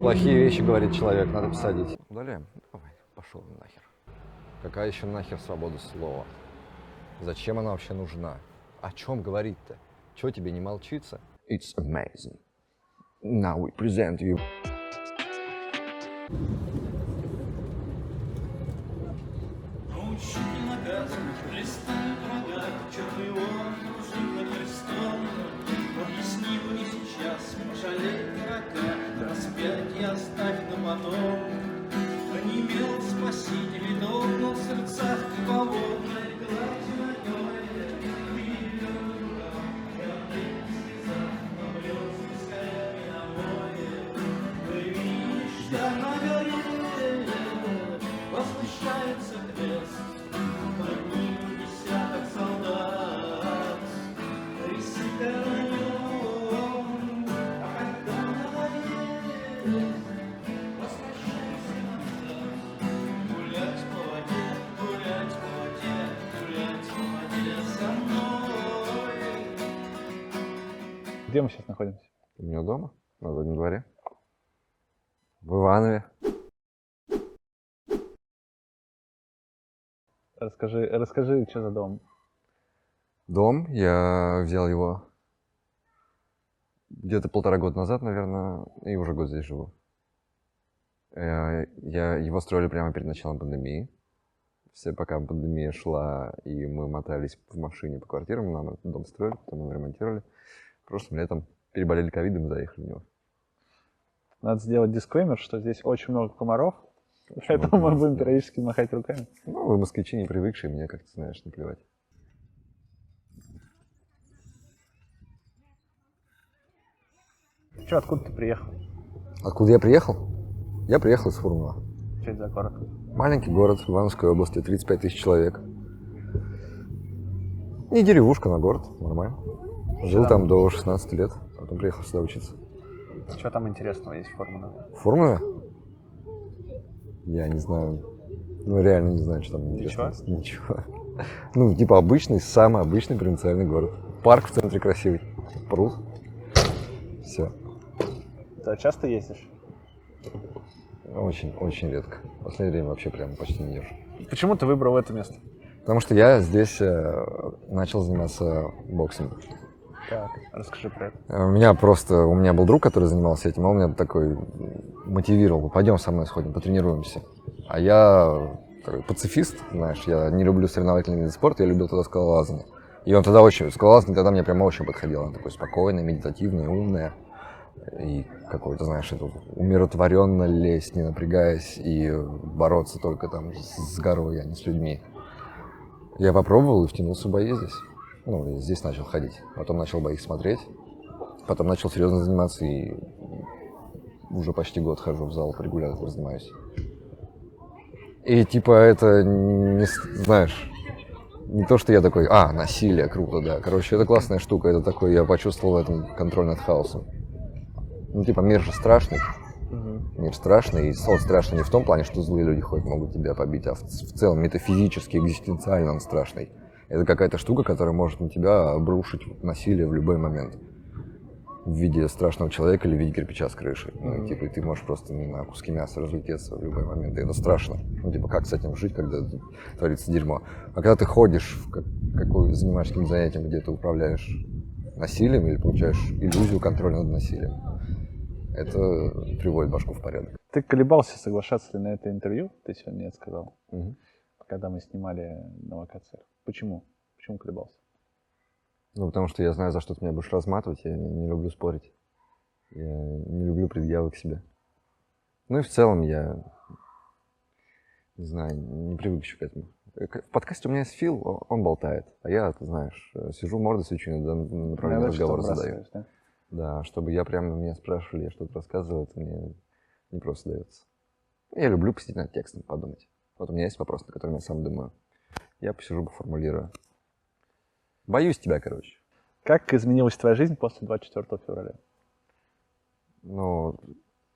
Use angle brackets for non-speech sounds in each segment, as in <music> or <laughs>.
Плохие вещи говорит человек, надо посадить. Удаляем. Давай, пошел нахер. Какая еще нахер свобода слова? Зачем она вообще нужна? О чем говорить-то? Чего тебе не молчится? It's amazing. Now we present you. Дом, Где мы сейчас находимся? У меня дома, на заднем дворе. В Иванове. Расскажи, расскажи, что за дом. Дом, я взял его где-то полтора года назад, наверное, и уже год здесь живу. Э, Я, его строили прямо перед началом пандемии. Все, пока пандемия шла, и мы мотались в машине по квартирам, нам этот дом строили, потом его ремонтировали. Прошлым летом переболели ковидом и заехали в него. Надо сделать дисклеймер, что здесь очень много комаров, <laughs> поэтому мы будем да. периодически махать руками. Ну, вы москвичи не привыкшие, мне, как ты знаешь, наплевать. Че, откуда ты приехал? Откуда я приехал? Я приехал из Фурнова. Что это за город? Маленький город в Ивановской области, 35 тысяч человек. Не деревушка, на город, нормально. Жил там до 16 лет, потом приехал сюда учиться. Что там интересного есть в Формуле? В? Я не знаю. Ну, реально не знаю, что там интересно. Ничего? Ну, типа обычный, самый обычный провинциальный город. Парк в центре красивый. Пруд. Все. Ты часто ездишь? Очень, очень редко. В последнее время вообще прям почти не езжу. Почему ты выбрал это место? Потому что я здесь э, начал заниматься боксом. Так, расскажи про это. Э, У меня просто, у меня был друг, который занимался этим, он меня такой мотивировал, пойдем со мной сходим, потренируемся. А я такой пацифист, знаешь, я не люблю соревновательные виды спорта, я любил тогда скалолазание. И он тогда очень, скалолазание тогда мне прямо очень подходил, он такой спокойный, медитативный, умный. И какой-то, знаешь, это умиротворенно лезть, не напрягаясь, и бороться только там с горой, а не с людьми. Я попробовал и втянулся в бои здесь. Ну, здесь начал ходить. Потом начал бои смотреть. Потом начал серьезно заниматься и уже почти год хожу в зал, регулярно занимаюсь. И типа это, не, знаешь, не то, что я такой, а, насилие, круто, да. Короче, это классная штука, это такой, я почувствовал в этом контроль над хаосом. Ну, типа, мир же страшный. Мир страшный, и он страшный не в том плане, что злые люди ходят, могут тебя побить, а в, в целом метафизически, экзистенциально он страшный. Это какая-то штука, которая может на тебя обрушить насилие в любой момент. В виде страшного человека или в виде кирпича с крыши. Ну, типа, и ты можешь просто на куски мяса разлететься в любой момент, и это страшно. Ну, типа, как с этим жить, когда творится дерьмо? А когда ты ходишь, в как, какой, занимаешься каким-то занятием, где ты управляешь насилием или получаешь иллюзию контроля над насилием, это приводит башку в порядок. Ты колебался, соглашаться ли на это интервью? Ты сегодня нет сказал, Мгм. когда мы снимали на локациях. Почему? Почему колебался? Ну, потому что я знаю, за что ты меня будешь разматывать, я не, люблю спорить. Я не люблю предъявы к себе. Ну и в целом я, не знаю, не привык еще к этому. Э, В подкасте у меня есть Фил, он болтает, а я, ты знаешь, э, сижу, морду свечу, иногда что-то разговор задаю. да? Да, чтобы я прямо меня спрашивали, я что-то рассказывал, это мне не просто дается. Я люблю посидеть над текстом, подумать. Вот у меня есть вопрос, на который я сам думаю. Я посижу, поформулирую. Боюсь тебя, короче. Как изменилась твоя жизнь после 24 февраля? Но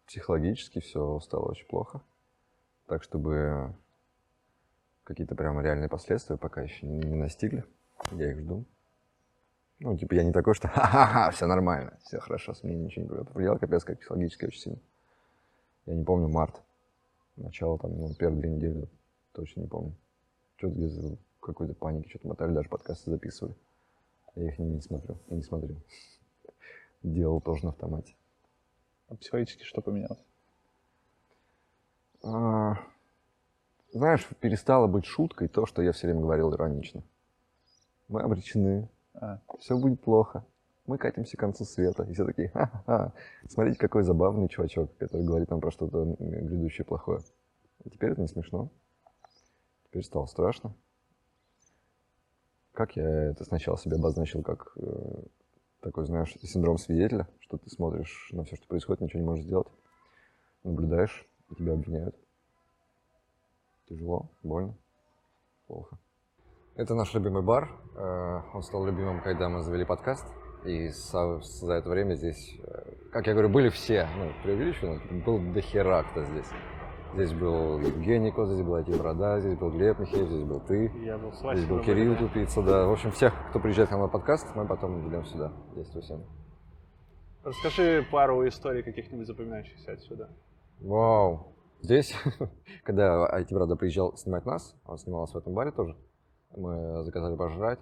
психологически все стало очень плохо. Так, чтобы какие-то прямо реальные последствия пока еще не, настигли. Я их жду. Ну, типа, я не такой, что <laughs> ха-ха-ха, все нормально, все хорошо, с меня ничего не повлияло, капец, как психологически очень сильно. Я не помню, март. Начало там, ну, первые две недели. Точно не помню. Что-то где-то в какой-то панике, что-то мотали, даже подкасты записывали. Я их не, смотрю, и не смотрю. <laughs> Делал тоже на автомате. А психологически что поменялось? А, знаешь, перестало быть шуткой то, что я все время говорил иронично. Мы обречены, А, все будет плохо. Мы катимся к концу света. И все такие, ха-ха, смотрите, какой забавный чувачок, который говорит нам про что-то грядущее плохое. И теперь это не смешно. Теперь стало страшно. Как я это сначала себе обозначил как э, такой, знаешь, синдром свидетеля, что ты смотришь на все, что происходит, ничего не можешь сделать. Наблюдаешь, и тебя обвиняют. Тяжело, больно, плохо. Это наш любимый бар. Э, Он стал любимым, когда мы завели подкаст. И за это время здесь, э, как я говорю, были все, ну, преувеличено, был до хера кто здесь. Здесь был Евгений Кот, здесь была Тим Борода, здесь был Глеб Михеев, здесь был ты, я был с здесь был Кирилл Тупица, да. В общем, всех, кто приезжает на подкаст, мы потом ведем сюда. Здесь всем. Расскажи пару историй каких-нибудь запоминающихся отсюда. Вау. Здесь, <laughs> когда IT Борода приезжал снимать нас, он снимался в этом баре тоже, мы заказали пожрать,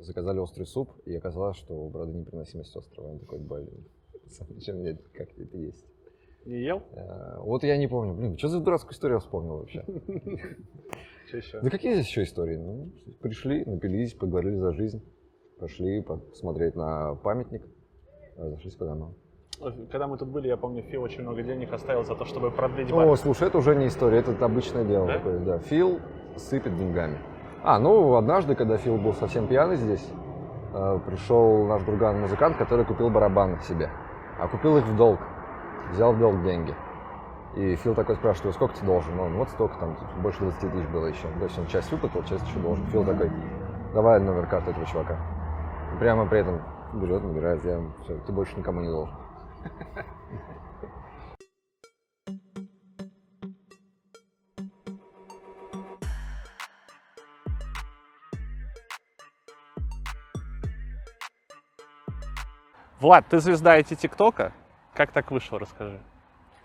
заказали острый суп, и оказалось, что у Бороды непереносимость острова. Он такой, блин, <laughs> зачем мне это, как это есть? Не ел? Э, Вот я не помню. Блин, что за дурацкую историю вспомнил вообще? Да какие здесь еще истории? Ну, пришли, напились, поговорили за жизнь, пошли посмотреть на памятник, разошлись по домам. Когда мы тут были, я помню, Фил очень много денег оставил за то, чтобы продлить О, бар. слушай, это уже не история, это обычное дело Да? такое, да. Фил сыпет деньгами. А, ну, однажды, когда Фил был совсем пьяный здесь, э, пришел наш друган-музыкант, который купил барабаны себе. А купил их в долг. Взял в долг деньги. И Фил такой спрашивает, сколько ты должен? Он, вот столько, там, больше 20 тысяч было еще. То есть он часть выплатил, часть еще должен. Фил такой, давай номер карты этого чувака. И прямо при этом берет, набирает, я все, ты больше никому не должен. Влад, ты звезда эти ТикТока? Как так вышло, расскажи.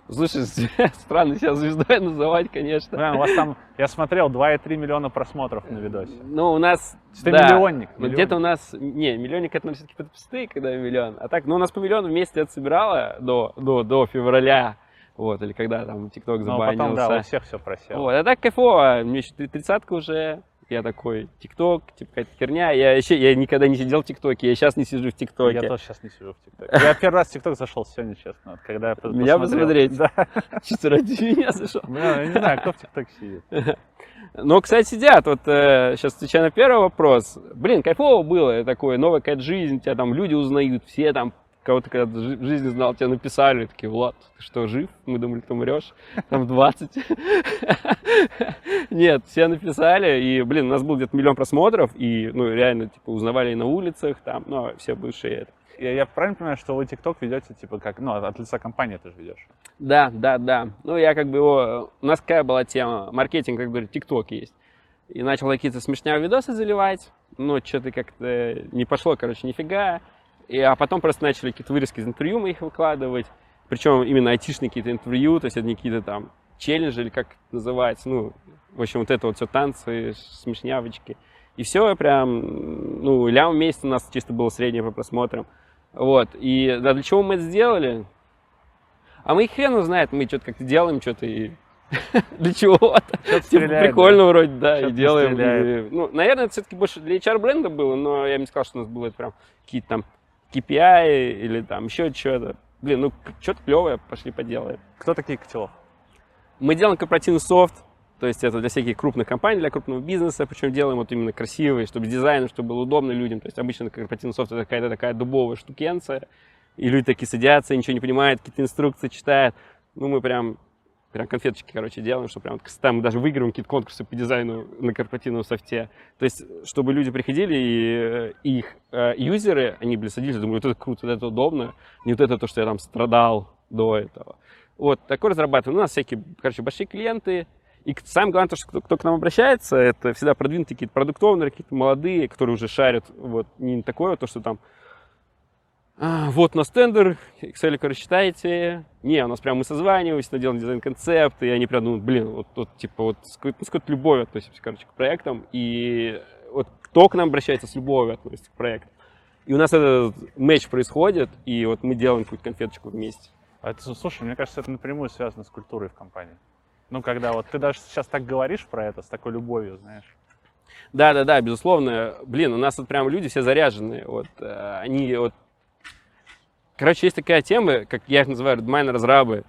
Слушай, <laughs> странно себя звездой называть, конечно. Блин, у вас там, я смотрел, 2,3 миллиона просмотров на видосе. Ну, у нас... Ты да, миллионник. ну, Где-то у нас... Не, миллионник это все-таки подписные, когда миллион. А так, ну, у нас по миллиону вместе это собирало до, до, до февраля. Вот, или когда там ТикТок Но потом, забанился. да, у всех все просело. Вот, а так кайфово. Мне еще тридцатка уже. Я такой, ТикТок, типа какая-то херня. Я еще, я никогда не сидел в ТикТоке, я сейчас не сижу в ТикТоке. Я тоже сейчас не сижу в ТикТоке. Я первый раз в ТикТок зашел сегодня, честно. Вот когда я пос- Меня посмотрел. посмотреть? Да. <laughs> Чисто ради меня зашел. Бля, Я не знаю, кто в ТикТоке сидит. <laughs> Но, кстати, сидят. Вот сейчас отвечаю на первый вопрос. Блин, кайфово было. Такое, новая какая-то жизнь, тебя там люди узнают, все там кого-то когда в жизни знал, тебя написали, такие, Влад, ты что, жив? Мы думали, ты умрешь. Там 20. Нет, все написали, и, блин, у нас был где-то миллион просмотров, и, ну, реально, типа, узнавали и на улицах, там, ну, все бывшие это. Я, я правильно понимаю, что вы ТикТок ведете, типа, как, ну, от лица компании ты же ведешь? Да, да, да. Ну, я как бы его... У нас какая была тема? Маркетинг, как говорю, ТикТок есть. И начал какие-то смешнявые видосы заливать, но что-то как-то не пошло, короче, нифига. И, а потом просто начали какие-то вырезки из интервью мы их выкладывать. Причем именно айтишные какие-то интервью, то есть это не какие-то там челленджи или как это называется. Ну, в общем, вот это вот все танцы, смешнявочки. И все прям, ну, лям в месяц у нас чисто было среднее по просмотрам. Вот. И да, для чего мы это сделали? А мы и хрен его знает, мы что-то как-то делаем, что-то и <laughs> для чего-то. Типа, прикольно вроде, да, и делаем. и, ну, наверное, это все-таки больше для HR-бренда было, но я бы не сказал, что у нас было это прям какие-то там KPI или там еще что-то. Блин, ну, что-то клевое, пошли поделаем. Кто такие Котелов? Мы делаем корпоративный софт, то есть это для всяких крупных компаний, для крупного бизнеса, причем делаем вот именно красивый, чтобы дизайн, чтобы было удобно людям. То есть обычно корпоративный софт это какая-то такая дубовая штукенция, и люди такие садятся, ничего не понимают, какие-то инструкции читают. Ну, мы прям, прям конфеточки, короче, делаем, что прям там даже выигрываем какие-то конкурсы по дизайну на корпоративном софте. То есть, чтобы люди приходили, и э, их э, юзеры, они, блин, садились, думали, вот это круто, вот это удобно, не вот это то, что я там страдал до этого. Вот, такой разрабатываем. У нас всякие, короче, большие клиенты. И самое главное, то, что кто, кто к нам обращается, это всегда продвинутые какие-то продуктовые, какие-то молодые, которые уже шарят. Вот, не такое, то, что там вот у нас тендер, Excel рассчитайте. Не, у нас прям мы созваниваемся, делаем дизайн-концепт, и они прям думают, блин, вот, вот типа вот с какой-то, с какой-то любовью относимся, короче, к проектам. И вот кто к нам обращается с любовью относится к проекту. И у нас этот матч происходит, и вот мы делаем какую-то конфеточку вместе. А это, слушай, мне кажется, это напрямую связано с культурой в компании. Ну, когда вот ты даже сейчас так говоришь про это, с такой любовью, знаешь. Да, да, да, безусловно. Блин, у нас вот прям люди все заряженные. Вот э, они вот. Короче, есть такая тема, как я их называю, майнер-разрабы.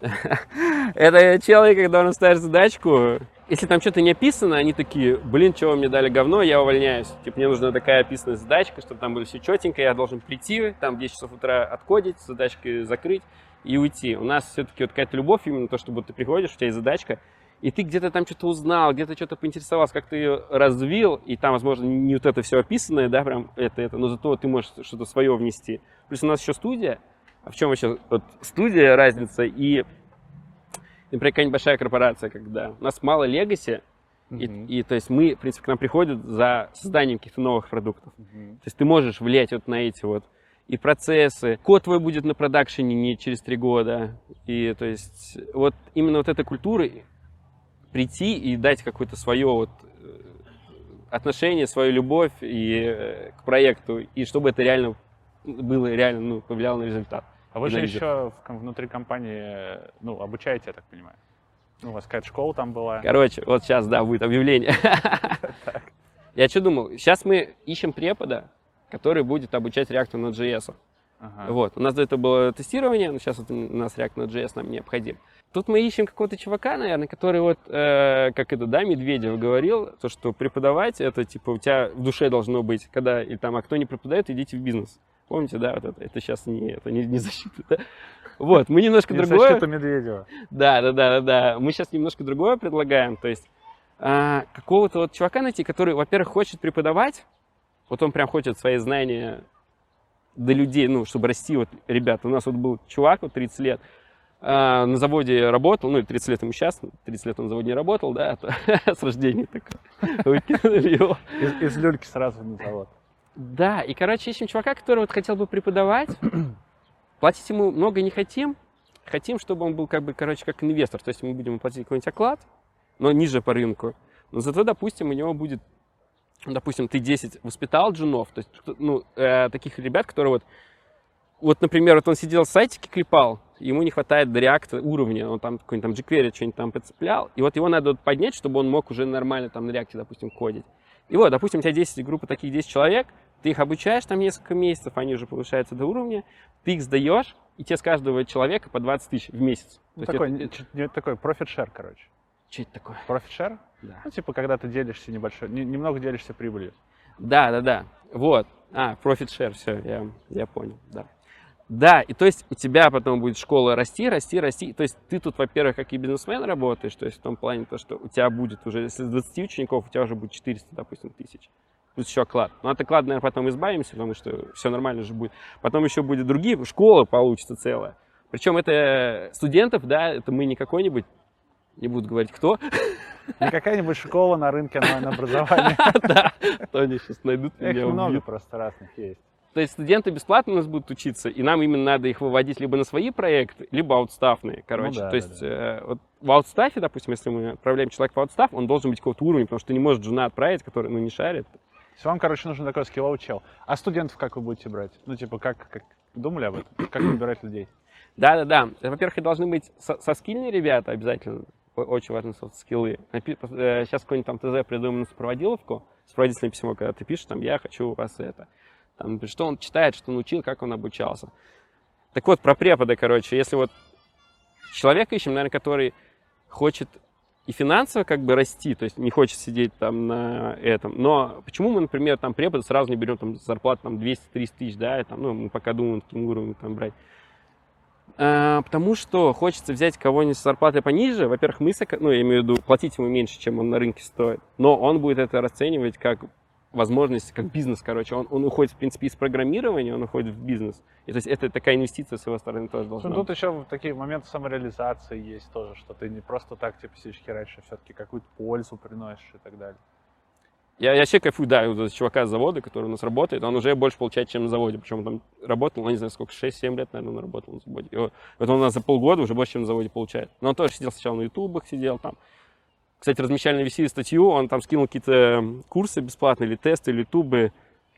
<laughs> Это человек, когда он ставит задачку, если там что-то не описано, они такие, блин, чего вы мне дали говно, я увольняюсь. Типа, мне нужна такая описанная задачка, чтобы там было все четенько, я должен прийти, там в 10 часов утра откодить, задачкой закрыть и уйти. У нас все-таки вот какая-то любовь именно то, что ты приходишь, у тебя есть задачка, и ты где-то там что-то узнал, где-то что-то поинтересовался, как ты ее развил, и там, возможно, не вот это все описанное, да, прям это, это, но зато ты можешь что-то свое внести. Плюс у нас еще студия, а в чем вообще вот студия разница и, например, какая-нибудь большая корпорация, когда у нас мало легаси, и, Мгм. и, то есть мы, в принципе, к нам приходят за созданием каких-то новых продуктов. Мгм. То есть ты можешь влиять вот на эти вот и процессы. Код твой будет на продакшене не через три года. И то есть вот именно вот эта культура прийти и дать какое-то свое вот э, отношение, свою любовь и э, к проекту, и чтобы это реально было реально, ну, повлияло на результат. А вы же еще внутри компании, э, ну, обучаете, я так понимаю. Ну, у вас какая-то школа там была. Короче, вот сейчас, да, будет объявление. <laughs> Я что думал? Сейчас мы ищем препода, который будет обучать React на JS. Ага. Вот. У нас до этого было тестирование, но сейчас вот у нас React на JS нам необходим. Тут мы ищем какого-то чувака, наверное, который вот, э, как это, да, Медведев говорил, то, что преподавать, это типа у тебя в душе должно быть, когда, или там, а кто не преподает, идите в бизнес. Помните, да, вот это, это сейчас не, это не, не защита, да? Вот, мы немножко Не другое. защита Медведева. Да, да, да, да, да. Мы сейчас немножко другое предлагаем. То есть а, какого-то вот чувака найти, который, во-первых, хочет преподавать, вот он прям хочет свои знания до людей, ну, чтобы расти. Вот, ребята, у нас вот был чувак, вот 30 лет, на заводе работал, ну, 30 лет ему сейчас, 30 лет он на заводе не работал, да, то <laughs> с рождения такой, выкинули его. Из, из люльки сразу на завод. Да, и, короче, ищем чувака, который вот хотел бы преподавать. Платить ему много не хотим. Хотим, чтобы он был, как бы, короче, как инвестор. То есть мы будем платить какой-нибудь оклад, но ниже по рынку. Но зато, допустим, у него будет, допустим, ты 10 воспитал джунов, то есть, ну, э, таких ребят, которые вот, вот, например, вот он сидел в сайтике, клепал, ему не хватает до React уровня, он там какой-нибудь там jQuery что-нибудь там подцеплял, и вот его надо вот поднять, чтобы он мог уже нормально там на React, допустим, кодить. И вот, допустим, у тебя 10 группа таких 10 человек, ты их обучаешь там несколько месяцев, они уже повышаются до уровня, ты их сдаешь, и тебе с каждого человека по 20 тысяч в месяц. Ну, То такой, это- не- не такой share, короче. Что это такое? Profit share? Да. Ну, типа, когда ты делишься небольшой, не- немного делишься прибылью. Да, да, да. Вот. А, share, все, я, я понял, да. Да, и то есть у тебя потом будет школа расти, расти, расти. То есть ты тут, во-первых, как и бизнесмен работаешь, то есть в том плане то, что у тебя будет уже, если с 20 учеников, у тебя уже будет 400, допустим, тысяч. Плюс еще оклад. Ну, от оклада, наверное, потом избавимся, потому что все нормально же будет. Потом еще будет другие, школа получится целая. Причем это студентов, да, это мы не какой-нибудь, не буду говорить кто, Не какая-нибудь школа на рынке онлайн-образования. <laughs> да, то они сейчас найдут Их меня, много просто разных есть. То есть студенты бесплатно у нас будут учиться, и нам именно надо их выводить либо на свои проекты, либо аутстафные, короче. Ну да, То да, есть э, вот в аутстафе, допустим, если мы отправляем человека в аутстаф, он должен быть какого-то уровня, потому что не может жена отправить, который, ну, не шарит. То есть вам, короче, нужен такой скилловый чел. А студентов как вы будете брать? Ну, типа, как, как думали об этом? Как выбирать людей? Да-да-да. Во-первых, и должны быть со, соскильные ребята обязательно. Очень важны софт-скиллы. Напи- э, Сейчас какой-нибудь там ТЗ придуман на сопроводиловку, сопроводительное письмо, когда ты пишешь, там, я хочу у вас это. Там, что он читает, что он учил, как он обучался. Так вот, про препода, короче, если вот человека ищем, наверное, который хочет и финансово как бы расти, то есть не хочет сидеть там на этом. Но почему мы, например, там препода сразу не берем там зарплату там 200-300 тысяч, да, и там, ну, мы пока думаем, каким уровнем там брать. А, потому что хочется взять кого-нибудь с зарплатой пониже. Во-первых, мы, ну, я имею в виду, платить ему меньше, чем он на рынке стоит. Но он будет это расценивать как возможность, как бизнес, короче. Он, он уходит, в принципе, из программирования, он уходит в бизнес. И, то есть это такая инвестиция с его стороны тоже должна Ну, быть. тут еще такие моменты самореализации есть тоже, что ты не просто так, типа, сидишь херачишь, а все-таки какую-то пользу приносишь и так далее. Я, я вообще кайфую, да, вот чувака с завода, который у нас работает, он уже больше получает, чем на заводе. Причем он там работал, ну, не знаю, сколько, 6-7 лет, наверное, он работал на заводе. И вот он у нас за полгода уже больше, чем на заводе получает. Но он тоже сидел сначала на ютубах, сидел там. Кстати, размещали на VC статью, он там скинул какие-то курсы бесплатные, или тесты, или ютубы.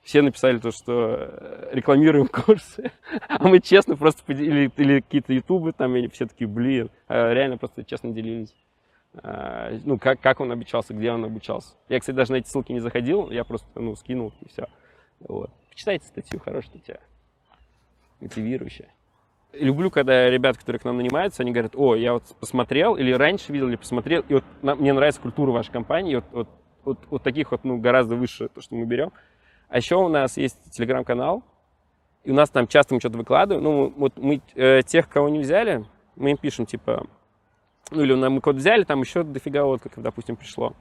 Все написали то, что э, рекламируем <laughs> курсы. А мы честно просто поделили, или какие-то ютубы там, и все такие, блин, а реально просто честно делились. А, Ну, как, как он обучался, где он обучался. Я, кстати, даже на эти ссылки не заходил, я просто, ну, скинул и все. Вот. Почитайте статью, хорошая статья. Мотивирующая. Люблю, когда ребят, которые к нам нанимаются, они говорят, о, я вот посмотрел, или раньше видел, или посмотрел, и вот на- мне нравится культура вашей компании, вот, вот, вот, вот таких вот, ну, гораздо выше, то, что мы берем. А еще у нас есть телеграм-канал, и у нас там часто мы что-то выкладываем. Ну, вот мы э, тех, кого не взяли, мы им пишем, типа, ну, или нам мы код взяли, там еще дофига как, допустим, пришло.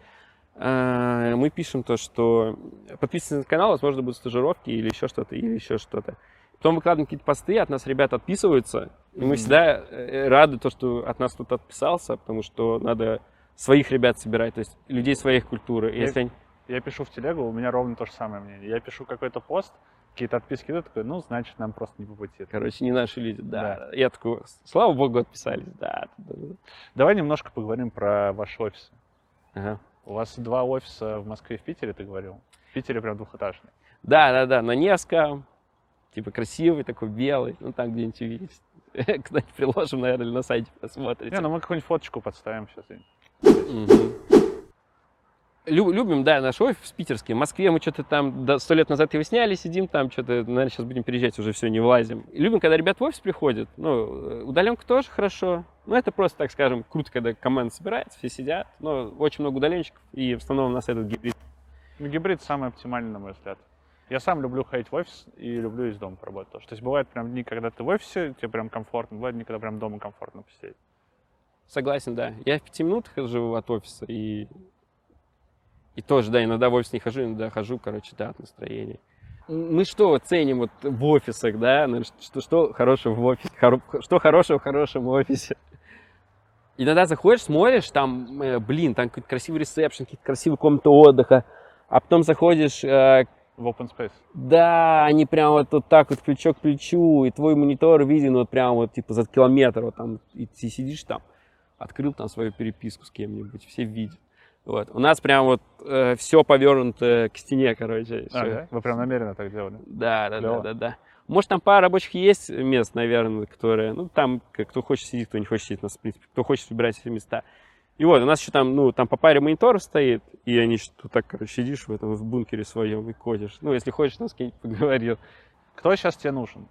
А, Мы пишем то, что подписывайтесь на канал, возможно, будут стажировки или еще что-то, или еще что-то. Потом выкладываем какие-то посты, от нас ребята отписываются, и мы всегда э, рады то, что от нас кто-то отписался, потому что надо своих ребят собирать, то есть людей своих культуры. Я- Если они- Я пишу в телегу, у меня ровно то же самое мнение. Я пишу какой-то пост, какие-то отписки идут, такой, ну, значит, нам просто не по пути. Короче, не наши люди, да. Я такой, слава богу, отписались, да. да, да. Давай немножко поговорим про ваш офис. Ага. У вас два офиса в Москве и в Питере, ты говорил? В Питере прям двухэтажный. Да, да, да, на Невском, типа красивый, такой белый, ну там где-нибудь увидите. <laughs> Куда-нибудь приложим, наверное, или на сайте посмотрите. Не, ну мы какую-нибудь фоточку подставим сейчас. Лю- Любим, да, наш офис питерский. В Москве мы что-то там сто лет назад его сняли, сидим там, что-то, наверное, сейчас будем переезжать, уже все, не влазим. Любим, когда ребят в офис приходят. Ну, удаленка тоже хорошо. Ну, это просто, так скажем, круто, когда команда собирается, все сидят. Но очень много удаленщиков, и в основном у нас этот гибрид. Ну, гибрид самый оптимальный, на мой взгляд. Я сам люблю ходить в офис и люблю из дома поработать тоже. То есть бывают прям дни, когда ты в офисе, тебе прям комфортно, бывают дни, когда прям дома комфортно посидеть. Согласен, да. Я в пяти минутах живу от офиса, и, и тоже, да, иногда в офис не хожу, иногда хожу, короче, да, от настроения. Мы что ценим вот в офисах, да? Ну, Что, что хорошего в офисе? Хоро- Что хорошего в хорошем офисе? Иногда заходишь, смотришь, там, э, блин, там какой-то красивый ресепшн, какие-то красивые комнаты отдыха, а потом заходишь, э, В open space. да, они прям вот, вот так вот плечо к плечу, и твой монитор виден вот прям вот типа за километр, вот там, и ты сидишь там, открыл там свою переписку с кем-нибудь, все видят. Вот. У нас прям вот все повернуто к стене, короче. А, да? Вы прям намеренно так делали? Да, да, да, да, да. Может, там пара рабочих есть мест, наверное, которые, ну, там, кто хочет сидеть, кто не хочет сидеть, у нас, в принципе, кто хочет выбирать эти места. И вот, у нас еще там, ну, там по паре мониторов стоит, и они что так, короче, сидишь в этом, в бункере своем и кодишь. Ну, если хочешь, нас кем-нибудь поговорил. Кто сейчас тебе нужен?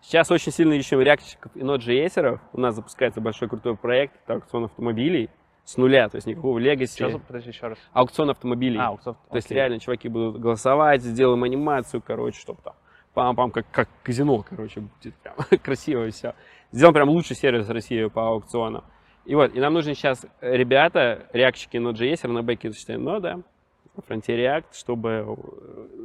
Сейчас очень сильно ищем реакторщиков и нод.js. У нас запускается большой крутой проект, это аукцион автомобилей с нуля, то есть никакого легаси. Сейчас, подожди еще раз. Аукцион автомобилей. А, Уксов- То есть реально чуваки будут голосовать, сделаем анимацию, короче, чтобы там пам-пам, как, как казино, короче, будет прям <laughs> красиво все. Сделаем прям лучший сервис России по аукционам. И вот, и нам нужны сейчас ребята, реакщики Node.js, считаем нода, на фронте React, чтобы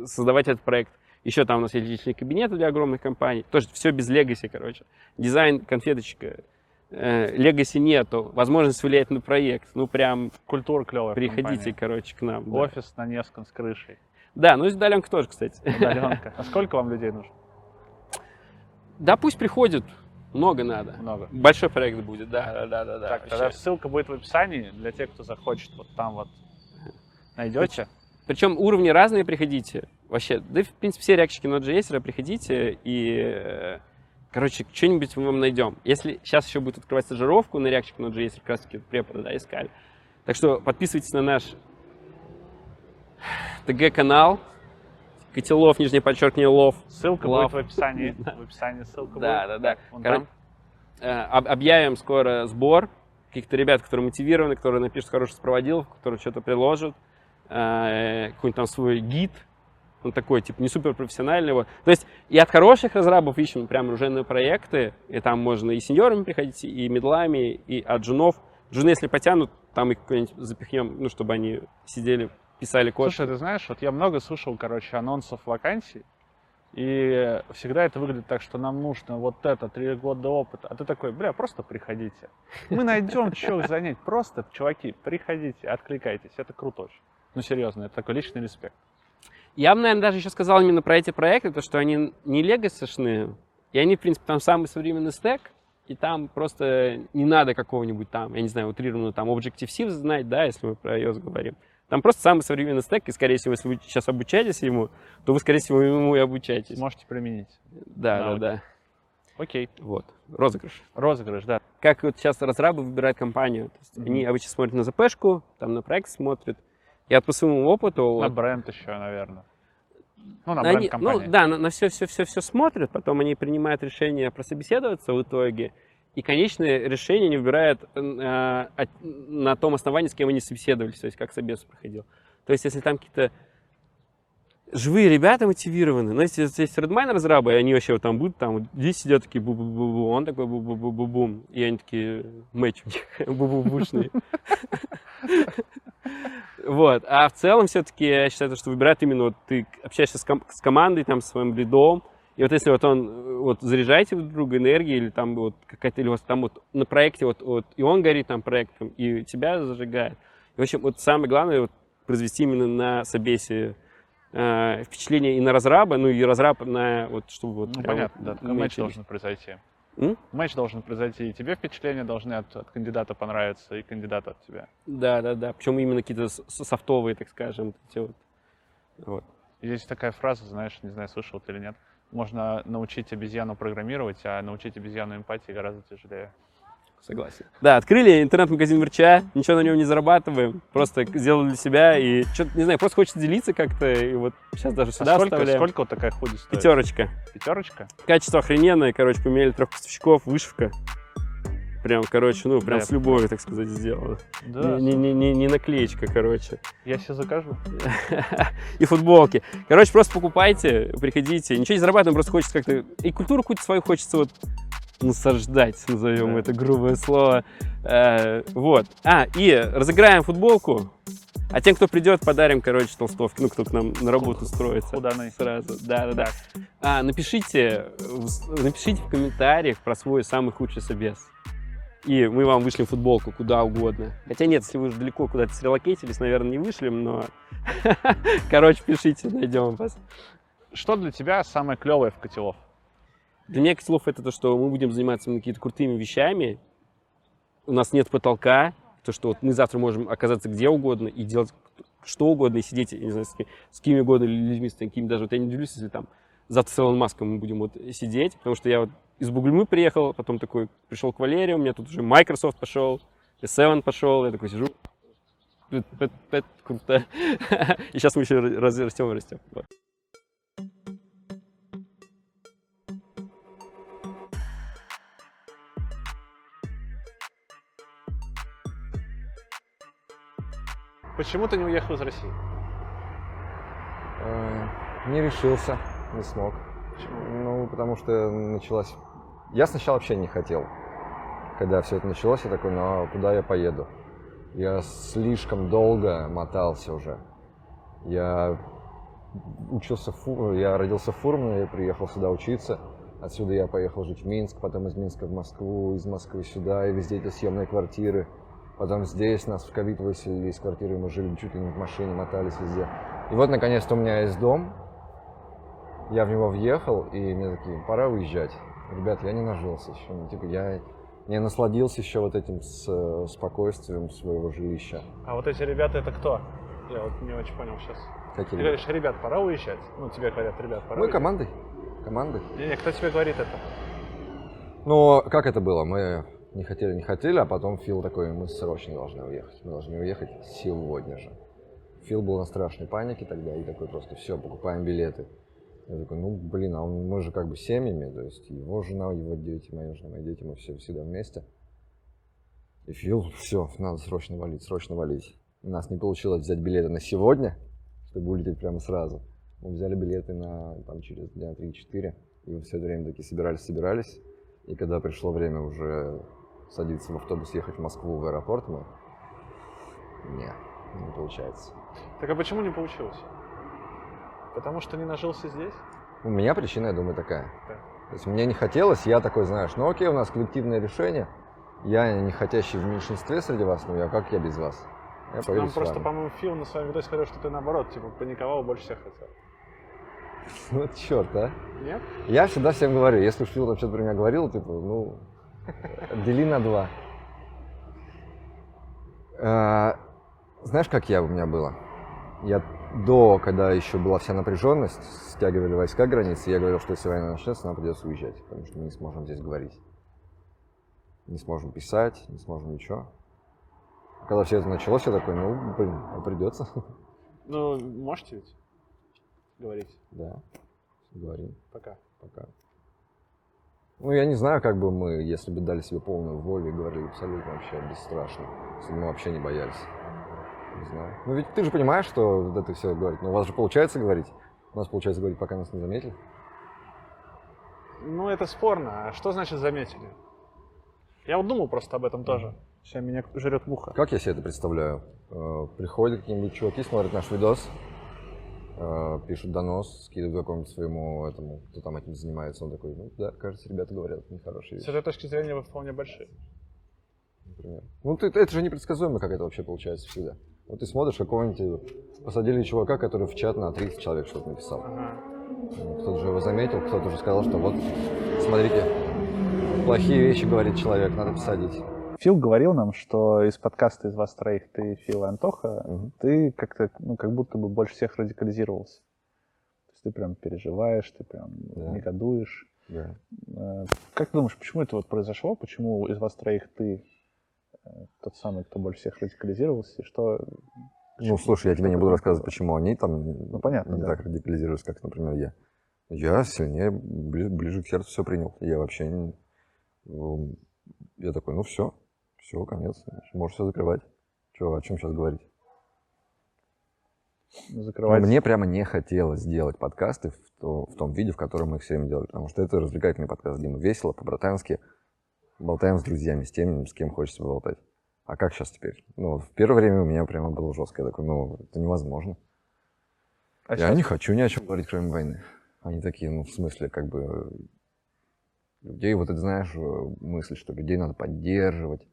э, создавать этот проект. Еще там у нас есть личные кабинеты для огромных компаний. Тоже все без легаси, короче. Дизайн, конфеточка. Легаси нету. Возможность влиять на проект. Ну, прям Культура клевая. приходите, компании. короче, к нам. да. Офис на Невском с крышей. Да, ну и удаленка тоже, кстати. Удаленка. А сколько вам людей нужно? Да, пусть приходят. Много надо. Много. Большой проект будет, да, да, да, да. Так, вообще. тогда ссылка будет в описании для тех, кто захочет. Вот там вот найдете. Причем уровни разные приходите. Вообще, да, в принципе, все реакщики Node.js приходите и, э, короче, что-нибудь мы вам найдем. Если сейчас еще будет открывать стажировку на реакщик Node.js, как раз таки преподы, да, искали. Так что подписывайтесь на наш <sighs> ТГ-канал. Котелов, нижнее подчеркивание, лов. Ссылка Лав. будет в описании. <laughs> В описании ссылка Да, будет. да, да. Э, об- Объявим скоро сбор каких-то ребят, которые мотивированы, которые напишут хороший сопроводил, которые что-то приложат, э, какой-нибудь там свой гид, он такой, типа, не супер профессиональный. Вот. То есть и от хороших разрабов ищем прям оружейные проекты, и там можно и сеньорами приходить, и медлами, и от джунов. Джуны, если потянут, там их какой-нибудь запихнем, ну, чтобы они сидели, писали код. Слушай, ты знаешь, вот я много слышал, короче, анонсов вакансий, и всегда это выглядит так, что нам нужно вот это, три года опыта. А ты такой, бля, просто приходите. Мы найдем, что занять. Просто, чуваки, приходите, откликайтесь. Это круто очень. Ну, серьезно, это такой личный респект. Я бы, наверное, даже еще сказал именно про эти проекты, то, что они не легосошные, и они, в принципе, там самый современный стек, и там просто не надо какого-нибудь там, я не знаю, утрированного там Objective-C знать, да, если мы про iOS говорим. Там просто самый современный стек, и, скорее всего, если вы сейчас обучаетесь ему, то вы, скорее всего, ему и обучаетесь. Можете применить. Да, да, навыки. да. Окей. Вот. Розыгрыш. Розыгрыш, да. Как вот сейчас разрабы выбирают компанию. То есть Мгм. Они обычно смотрят на ЗПшку, там на проект смотрят. Я по своему опыту... На вот, бренд еще, наверное. Ну, на Они- бренд компании. Ну да, на, все, все, все, все смотрят, потом они принимают решение прособеседоваться в итоге, и конечное решение они выбирают э, от- на том основании, с кем они собеседовались, то есть как собес проходил. То есть если там какие-то живые ребята мотивированы, ну если есть Redmine разрабы, и они вообще вот там будут, там здесь сидят такие бу бу бу бу он такой бу бу бу бу бум и они такие мэч у <laughs> них бу-бу-бушные. Вот. А в целом все-таки я считаю, что выбирают именно вот ты общаешься с, ком- с командой, там, с своим лидом, и вот если вот он, э, вот заряжаете друг друга энергией, или там вот какая-то, или у вас там вот на проекте вот, вот и он горит там проектом, и тебя зажигает. И, в общем, вот самое главное вот произвести именно на собесе э, впечатление и на разраба, ну и разраб на вот, чтобы вот Ну, понятно, да. вот Такой матч должен произойти. М? Матч должен произойти. И тебе впечатления должны от, от кандидата понравиться, и кандидата от тебя. Да, да, да. Причем именно какие-то софтовые, так скажем, эти вот. Вот. Есть такая фраза, знаешь, не знаю, слышал ты или нет. Можно научить обезьяну программировать, а научить обезьяну эмпатии гораздо тяжелее. Согласен. Да, открыли интернет-магазин мерча, ничего на нем не зарабатываем, просто сделали для себя и что-то, не знаю, просто хочется делиться как-то, и вот сейчас даже сюда а сколько, вставляем. сколько вот такая худи стоит? Пятерочка. Пятерочка? Качество охрененное, короче, поменяли трех поставщиков, вышивка. Прям, короче, ну, прям Да, с любовью, так сказать, сделано. Да, Не, не, не, не наклеечка, короче. я себе закажу. <laughs> И футболки. Короче, просто покупайте, приходите. Ничего не зарабатываем, просто хочется как-то... И культуру какую-то свою хочется вот насаждать, назовем Да. это грубое слово. Э, вот. А, и разыграем футболку. А тем, кто придет, подарим, короче, толстовки. Ну, кто к нам на работу устроится. Худаны. Сразу. Да, да, да. А, напишите, напишите в комментариях про свой самый худший собес. И мы вам вышлем футболку куда угодно. Хотя нет, если вы уже далеко куда-то срелокейтились, наверное, не вышлем, но... <laughs> Короче, пишите, найдем вас. Что для тебя самое клевое в котелов? Для меня котелов это то, что мы будем заниматься какими-то крутыми вещами. У нас нет потолка. То, что вот мы завтра можем оказаться где угодно и делать что угодно, и сидеть, не знаю, с, ки- с кем угодно людьми, с такими даже, вот я не удивлюсь, если там завтра с Илоном Маском мы будем вот сидеть, потому что я вот из Бугульмы приехал, потом такой пришел к Валерию, у меня тут уже Microsoft пошел, S7 пошел, я такой сижу, Пэт, пэт, пэт, круто. <laughs> И сейчас мы еще раз- растем и растем. Почему ты не уехал из России? Э, Не решился, не смог. Ну, потому что началась... Я сначала вообще не хотел. Когда все это началось, я такой, ну а куда я поеду? Я слишком долго мотался уже. Я учился в Фу... я родился в Фурмане, я приехал сюда учиться. Отсюда я поехал жить в Минск, потом из Минска в Москву, из Москвы сюда, и везде эти съемные квартиры. Потом здесь нас в ковид выселили из квартиры, мы жили чуть ли не в машине, мотались везде. И вот, наконец-то, у меня есть дом. Я в него въехал, и мне такие, пора уезжать. Ребят, я не нажился еще. Ну, типа, я не насладился еще вот этим с, э, спокойствием своего жилища. А вот эти ребята это кто? Я вот не очень понял сейчас. Ты Какие говоришь, ребят, пора уезжать. Ну, тебе говорят, ребят, пора Мы уезжать. командой. Командой. Не-не, кто тебе говорит это? Но как это было? Мы не хотели, не хотели, а потом Фил такой, мы срочно должны уехать. Мы должны уехать сегодня же. Фил был на страшной панике тогда и такой просто, все, покупаем билеты. Я такой, ну, блин, а он- мы же как бы семьями, то есть его жена, его дети, моя жена, мои дети, мы все всегда вместе. И Фил, все, надо срочно валить, срочно валить. У нас не получилось взять билеты на сегодня, чтобы улететь прямо сразу. Мы взяли билеты на там, через дня 3-4, и все это время такие собирались, собирались. И когда пришло время уже садиться в автобус, ехать в Москву, в аэропорт, мы... Не, не получается. Так а почему не получилось? Потому что не нажился здесь? У меня причина, я думаю, такая. Так. То есть мне не хотелось, я такой, знаешь, ну окей, у нас коллективное решение, я не хотящий в меньшинстве среди вас, но я как я без вас? Я поверю Нам просто, по-моему, Фил на своем видосе говорил, что ты наоборот, типа, паниковал, больше всех хотел. <laughs> Ну, черт, а. Нет? Я всегда всем говорю, если уж Фил там что-то про меня говорил, типа, ну, дели на два. А, Знаешь, как я у меня было? Я до, когда еще была вся напряженность, стягивали войска к границе, я говорил, что если война начнется, нам придется уезжать, потому что мы не сможем здесь говорить. Не сможем писать, не сможем ничего. Когда все это началось, я такой, ну, блин, а придется. Ну, можете ведь говорить Да, говорим. пока. пока. Ну, я не знаю, как бы мы, если бы дали себе полную волю и говорили абсолютно вообще бесстрашно, если бы мы вообще не боялись. Не знаю. Ну, ведь ты же понимаешь, что вот это все говорить. Ну, у вас же получается говорить. У нас получается говорить, пока нас не заметили. Ну, это спорно. А что значит заметили? Я вот думал просто об этом тоже. Сейчас меня жрет муха. Как я себе это представляю? Э, Приходят какие-нибудь чуваки, смотрят наш видос, э, пишут донос, скидывают какому-нибудь своему этому, кто там этим занимается. Он такой, ну да, кажется, ребята говорят нехорошие С вещи, этой точки зрения вы вполне большие. например. Ну, ты- это же непредсказуемо, как это вообще получается всегда. Вот ты смотришь какого-нибудь, посадили чувака, который в чат на 30 человек что-то написал. Ага. Ну, Кто-то же его заметил, кто-то уже сказал, что вот, смотрите, плохие вещи говорит человек, надо посадить. Фил говорил нам, что из подкаста из вас троих ты, Фил и Антоха, Мгм. ты как-то, ну, как будто бы больше всех радикализировался. То есть ты прям переживаешь, ты прям Да. негодуешь. Да. Э, Как ты думаешь, почему это вот произошло? Почему из вас троих ты э, тот самый, кто больше всех радикализировался? И что... Ну, слушай, я тебе не буду рассказывать, почему они там Ну, понятно, не да. так радикализируются, как, например, я. Я сильнее, ближе, ближе к сердцу все принял. Я вообще не... м, Я такой, ну все, все, конец. Можешь все закрывать. Че, о чем сейчас говорить? Но Закрывать... мне прямо не хотелось делать подкасты в, то- в том виде, в котором мы их все время делали, потому что это развлекательный подкаст, мы весело, по-братански болтаем с друзьями, с теми, с кем хочется болтать. А как сейчас теперь? Ну, в первое время у меня прямо было жестко. Я такой, ну, это невозможно. А Я не хочу ни о чем говорить, кроме войны. Они такие, ну, в смысле, как бы, людей, вот это, знаешь, мысль, что людей надо поддерживать,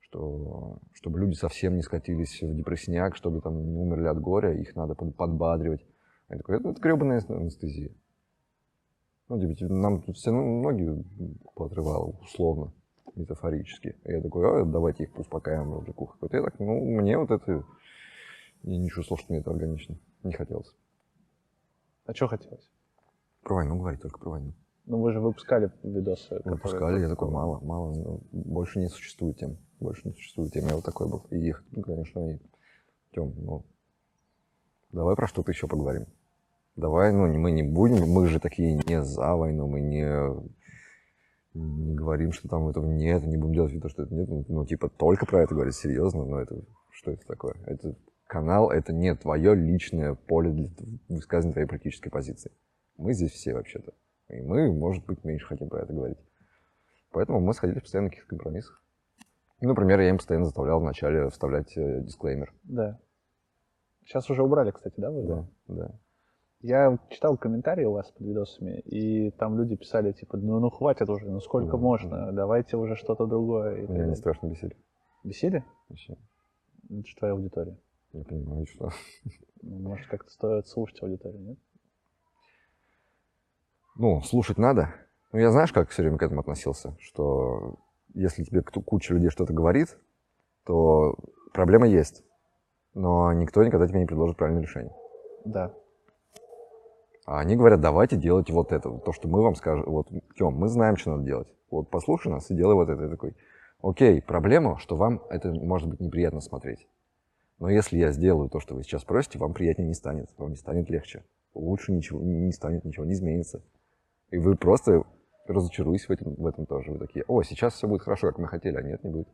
что, чтобы люди совсем не скатились в депрессняк, чтобы там не умерли от горя, их надо под- подбадривать. Я такой, это, это гребаная анестезия. Ну, типа, типа, нам все ну, ноги поотрывало, условно, метафорически. Я такой, а, давайте их успокаиваем, вроде куха. Вот я так, ну, мне вот это, я не чувствовал, что мне это органично. Не хотелось. А что хотелось? Про войну говорить, только про войну. Ну, вы же выпускали видосы. которые- Выпускали, я такой, мало, мало, ну, больше не существует тем, больше не существует тем, я вот такой был. И их, ну, конечно, и Тем, ну, давай про что-то еще поговорим. Давай, ну, мы не будем, мы же такие не за войну, мы не, не говорим, что там этого нет, не будем делать вид, что это нет, ну, типа, только про это говорить серьезно, но это, что это такое? Это канал, это не твое личное поле для высказывания твоей политической позиции. Мы здесь все вообще-то. И мы, может быть, меньше хотим про это говорить. Поэтому мы сходили постоянно на каких-то компромиссах. Ну, Например, я им постоянно заставлял вначале вставлять э, дисклеймер. Да. Сейчас уже убрали, кстати, да, вы? Да, да. Я читал комментарии у вас под видосами, и там люди писали, типа, ну, ну хватит уже, ну сколько Да, можно, давайте уже что-то другое. и так Меня не страшно бесили. Бесили? Вообще. Это же твоя аудитория. Не понимаю, что. Ну, Может, как-то стоит слушать аудиторию, нет? Ну, слушать надо. Ну, я знаешь, как все время к этому относился? Что если тебе куча людей что-то говорит, то проблема есть. Но никто никогда тебе не предложит правильное решение. Да. А они говорят, давайте делать вот это. То, что мы вам скажем. Вот, Тем, мы знаем, что надо делать. Вот послушай нас и делай вот это. Я такой, окей, проблема, что вам это может быть неприятно смотреть. Но если я сделаю то, что вы сейчас просите, вам приятнее не станет. Вам не станет легче. Лучше ничего не станет, ничего не изменится. И вы просто разочаруетесь в этом, в этом тоже. Вы такие, о, сейчас все будет хорошо, как мы хотели, а нет, не будет.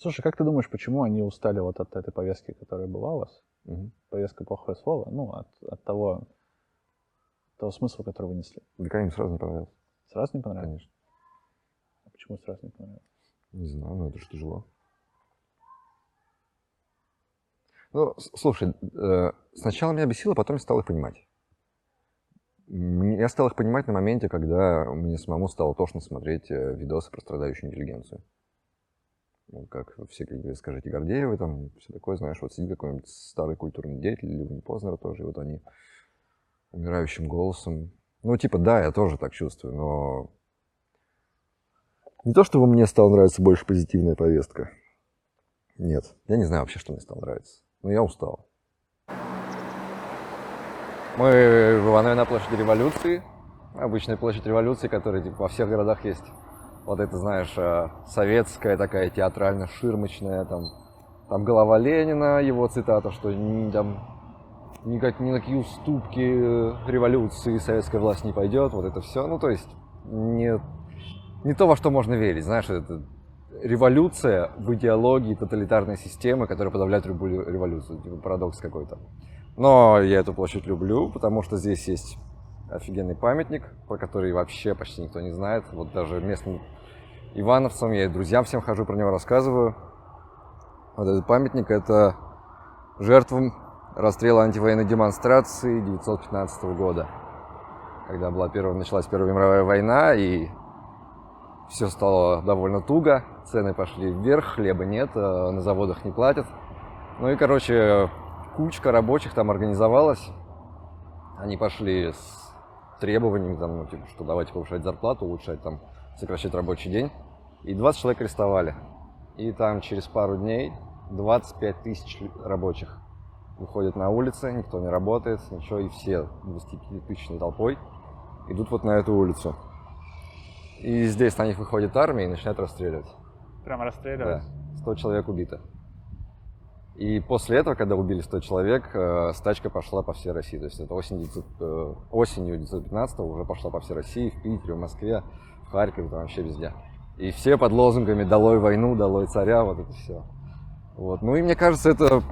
Слушай, как ты думаешь, почему они устали вот от этой повестки, которая была у вас? Мгм. Повестка плохое слово, ну, от, от того, того смысла, который вы несли. Да им сразу не понравилось, Сразу не понравилось? конечно. А почему сразу не понравилось? Не знаю, ну это же тяжело. Ну, слушай, э, сначала меня бесило, потом я стал их понимать. Я стал их понимать на моменте, когда мне самому стало тошно смотреть э, видосы про страдающую интеллигенцию. ну, как все, бы, скажите, Гордеевы, там, все такое, знаешь, вот сидит какой-нибудь старый культурный деятель, или Познер тоже, и вот они умирающим голосом. Ну, типа, да, я тоже так чувствую, но не то, чтобы мне стала нравиться больше позитивная повестка. Нет, я не знаю вообще, что мне стало нравиться. Но я устал. Мы в Иванове на площади революции. Обычная площадь революции, которая типа, во всех городах есть. Вот это, знаешь, э, советская такая театрально-ширмочная, там, там голова Ленина, его цитата, что там, никак, ни на какие уступки э, революции советская власть не пойдет, вот это все. Ну, то есть, не, не то, во что можно верить, знаешь, это революция в идеологии тоталитарной системы, которая подавляет любую революцию, типа парадокс какой-то. Но я эту площадь люблю, потому что здесь есть офигенный памятник, про который вообще почти никто не знает. Вот даже местным ивановцам, я и друзьям всем хожу, про него рассказываю. Вот этот памятник – это жертвам расстрела антивоенной демонстрации 1915 года, когда была первая, началась Первая мировая война, и все стало довольно туго, цены пошли вверх, хлеба нет, э, на заводах не платят. Ну и, короче, кучка рабочих там организовалась. Они пошли с требованиями, там, ну, типа, что давайте повышать зарплату, улучшать, там, сокращать рабочий день. И 20 человек арестовали. И там через пару дней 25 тысяч рабочих выходят на улицы, никто не работает, ничего, и все 25 тысячной толпой идут вот на эту улицу. И здесь на них выходит армия и начинает расстреливать. Прям Да, расстреливать. 100 человек убито. И после этого, когда убили 100 человек, э, стачка пошла по всей России. То есть это осень 900, э, осенью 1915 уже пошла по всей России, в Питере, в Москве, в Харькове, там вообще везде. И все под лозунгами «Долой войну», «Долой царя», вот это все. Вот. Ну и мне кажется, это,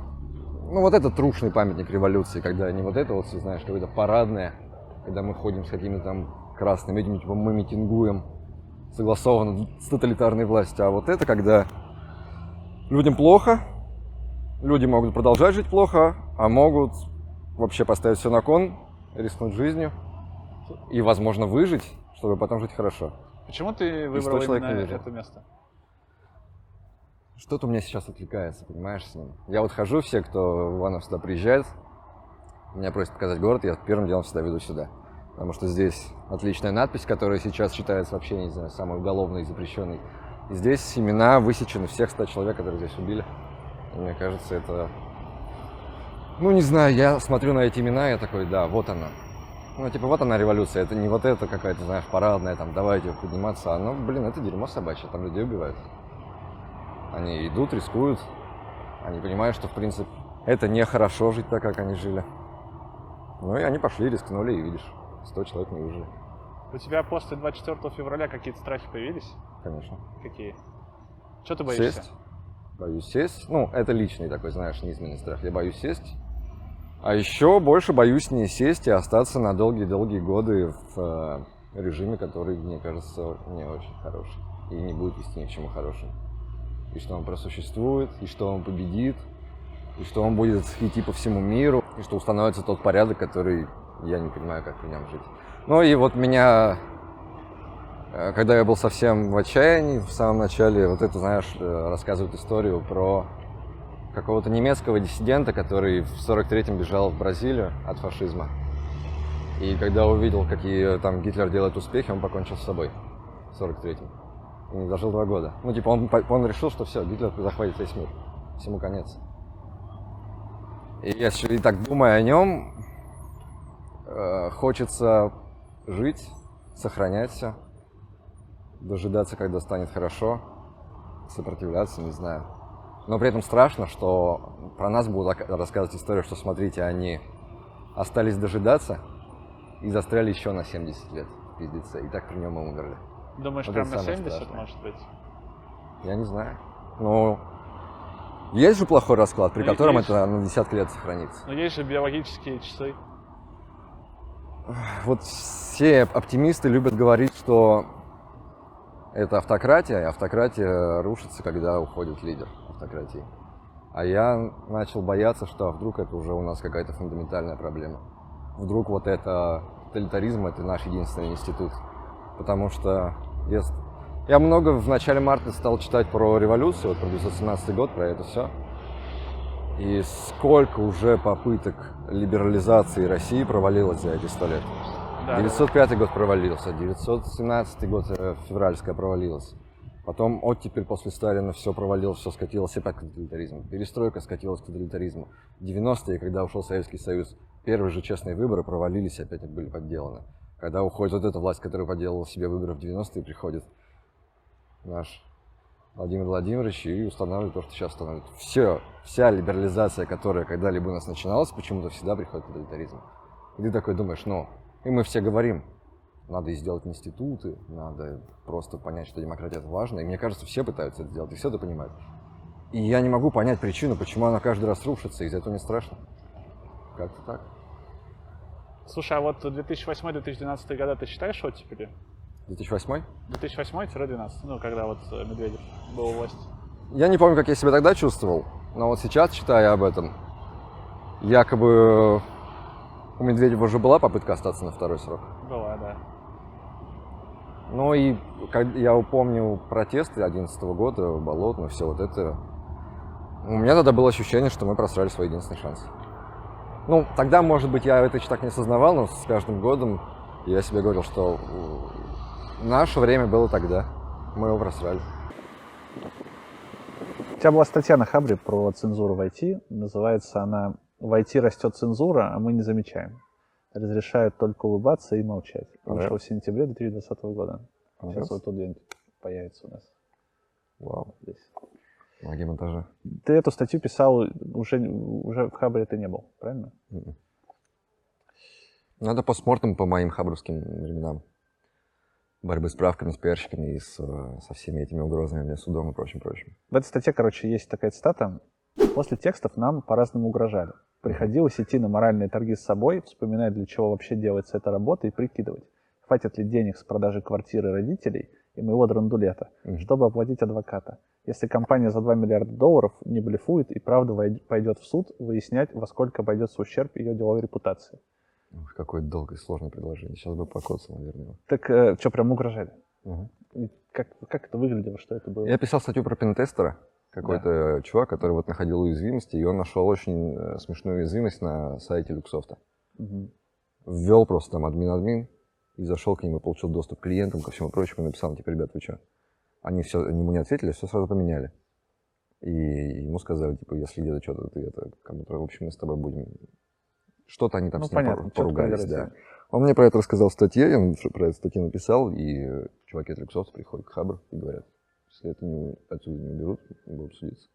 ну вот это трушный памятник революции, когда не вот это вот, всё, знаешь, какое-то парадное, когда мы ходим с какими-то там красными людьми, типа мы митингуем, согласованно с тоталитарной властью, а вот это, когда людям плохо, люди могут продолжать жить плохо, а могут вообще поставить все на кон, рискнуть жизнью и, возможно, выжить, чтобы потом жить хорошо. Почему ты 100 выбрал именно это место? Что-то у меня сейчас отвлекается, понимаешь, с ним. Я вот хожу, все, кто в Иванов сюда приезжает, меня просят показать город, я первым делом всегда веду сюда. Потому что здесь отличная надпись, которая сейчас считается вообще, не знаю, самой уголовной и запрещенной. И здесь имена высечены всех 100 человек, которые здесь убили. И мне кажется, это... Ну, не знаю, я смотрю на эти имена, я такой, да, вот она. Ну, типа, вот она революция, это не вот это какая-то, знаешь, парадная, там, давайте подниматься, а, ну, блин, это дерьмо собачье, там людей убивают. Они идут, рискуют, они понимают, что, в принципе, это нехорошо жить так, как они жили. Ну, и они пошли, рискнули, и видишь, 100 человек не выжили, У тебя после 24 февраля какие-то страхи появились? конечно. Какие? Что ты боишься? Сесть. Боюсь сесть. Ну, это личный такой, знаешь, низменный страх. Я боюсь сесть. А еще больше боюсь не сесть и остаться на долгие-долгие годы в э, режиме, который, мне кажется, не очень хороший. И не будет вести ни к чему хорошему. И что он просуществует, и что он победит, и что он будет идти по всему миру, и что установится тот порядок, который я не понимаю, как в нем жить. Ну и вот меня Э, Когда я был совсем в отчаянии, в самом начале, вот это, знаешь, э, рассказывают историю про какого-то немецкого диссидента, который в 43-м бежал в Бразилию от фашизма. И когда увидел, какие там Гитлер делает успехи, он покончил с собой в 43-м. Не дожил два года. Ну, типа, он, он решил, что все, Гитлер захватит весь мир. Всему конец. И я и так думаю о нем, э, хочется жить, сохранять все, дожидаться, когда станет хорошо, сопротивляться, не знаю. Но при этом страшно, что про нас будут рассказывать историю, что смотрите, они остались дожидаться и застряли еще на 70 лет в пиздеце. И так при нем мы умерли. Думаешь, Вот прям на самое 70 страшное. может быть? Я не знаю. Ну, есть же плохой расклад, при Ну, котором есть. это на десятки лет сохранится. Но есть же биологические часы. Вот все оптимисты любят говорить, что это автократия, и автократия рушится, когда уходит лидер автократии. А я начал бояться, что а вдруг это уже у нас какая-то фундаментальная проблема. Вдруг вот это тоталитаризм – это наш единственный институт. Потому что ес- Я много в начале марта стал читать про революцию, вот про 1917 год, про это все. И сколько уже попыток либерализации России провалилось за эти сто лет. Да. 905 год провалился, 917 год э, февральская провалилась. Потом оттепель после Сталина все провалилось, все скатилось опять к тоталитаризму. Перестройка скатилась к тоталитаризму. 90-е, когда ушел Советский Союз, первые же честные выборы провалились опять были подделаны. Когда уходит вот эта власть, которая подделала себе выборы в 90-е, приходит наш Владимир Владимирович и устанавливает то, что сейчас устанавливает. Все, вся либерализация, которая когда-либо у нас начиналась, почему-то всегда приходит к тоталитаризму. И ты такой думаешь, ну, и мы все говорим, надо сделать институты, надо просто понять, что демократия это важно. И мне кажется, все пытаются это сделать, и все это понимают. И я не могу понять причину, почему она каждый раз рушится, и из-за этого не страшно. Как-то так. Слушай, а вот 2008-2012 года ты считаешь оттепелью? 2008? 2008-2012, ну, когда вот э, Медведев был у власти. Я не помню, как я себя тогда чувствовал, но вот сейчас, читая об этом, якобы у Медведева уже была попытка остаться на второй срок. Была, да. Ну и я помню протесты 2011 года, Болотно, все вот это. У меня тогда было ощущение, что мы просрали свой единственный шанс. Ну, тогда, может быть, я это еще так не осознавал, но с каждым годом я себе говорил, что э, наше время было тогда. Мы его просрали. У тебя была статья на Хабре про цензуру в IT. Называется она «В IT растет цензура, а мы не замечаем. Разрешают только улыбаться и молчать». Вышла в сентябре 2020 года. Сейчас Понравился? вот тут где-нибудь появится у нас Вау, здесь. Магия монтажа. Ты эту статью писал уже, уже в Хабре ты не был, правильно? Мгм. Надо постмортом по моим хабровским временам. Борьбы с правками, с пиарщиками и с, со всеми этими угрозами мне судом и прочим, прочим. В этой статье, короче, есть такая цитата. После текстов нам по-разному угрожали. Приходилось идти на моральные торги с собой, вспоминать, для чего вообще делается эта работа и прикидывать, хватит ли денег с продажи квартиры родителей и моего драндулета, Мгм. чтобы оплатить адвоката. Если компания за 2 миллиарда долларов не блефует и правда пойдет в суд, выяснять, во сколько обойдется ущерб ее деловой репутации. Ух, какое долгое и сложное предложение. Сейчас бы покоцал, наверное. Так что, прям угрожали? И как, как это выглядело, что это было? Я писал статью про пентестера. Какой-то чувак, который вот находил уязвимости, и он нашел очень э, смешную уязвимость на сайте Люксофта. Мгм. Ввел просто там админ-админ, и зашел к ним и получил доступ к клиентам, ко всему прочему, и написал, типа, ребят, вы что? Они все, ему не ответили, все сразу поменяли. И ему сказали, типа, если где-то что-то ты это, кому-то, в общем, мы с тобой будем... Что-то они там Ну, с ним понятно, поругались, да. Он мне про это рассказал в статье, я ему про эту статью написал, и чуваки от Люксофта приходят к Хабр и говорят, если это не, отсюда не уберут, будут судиться.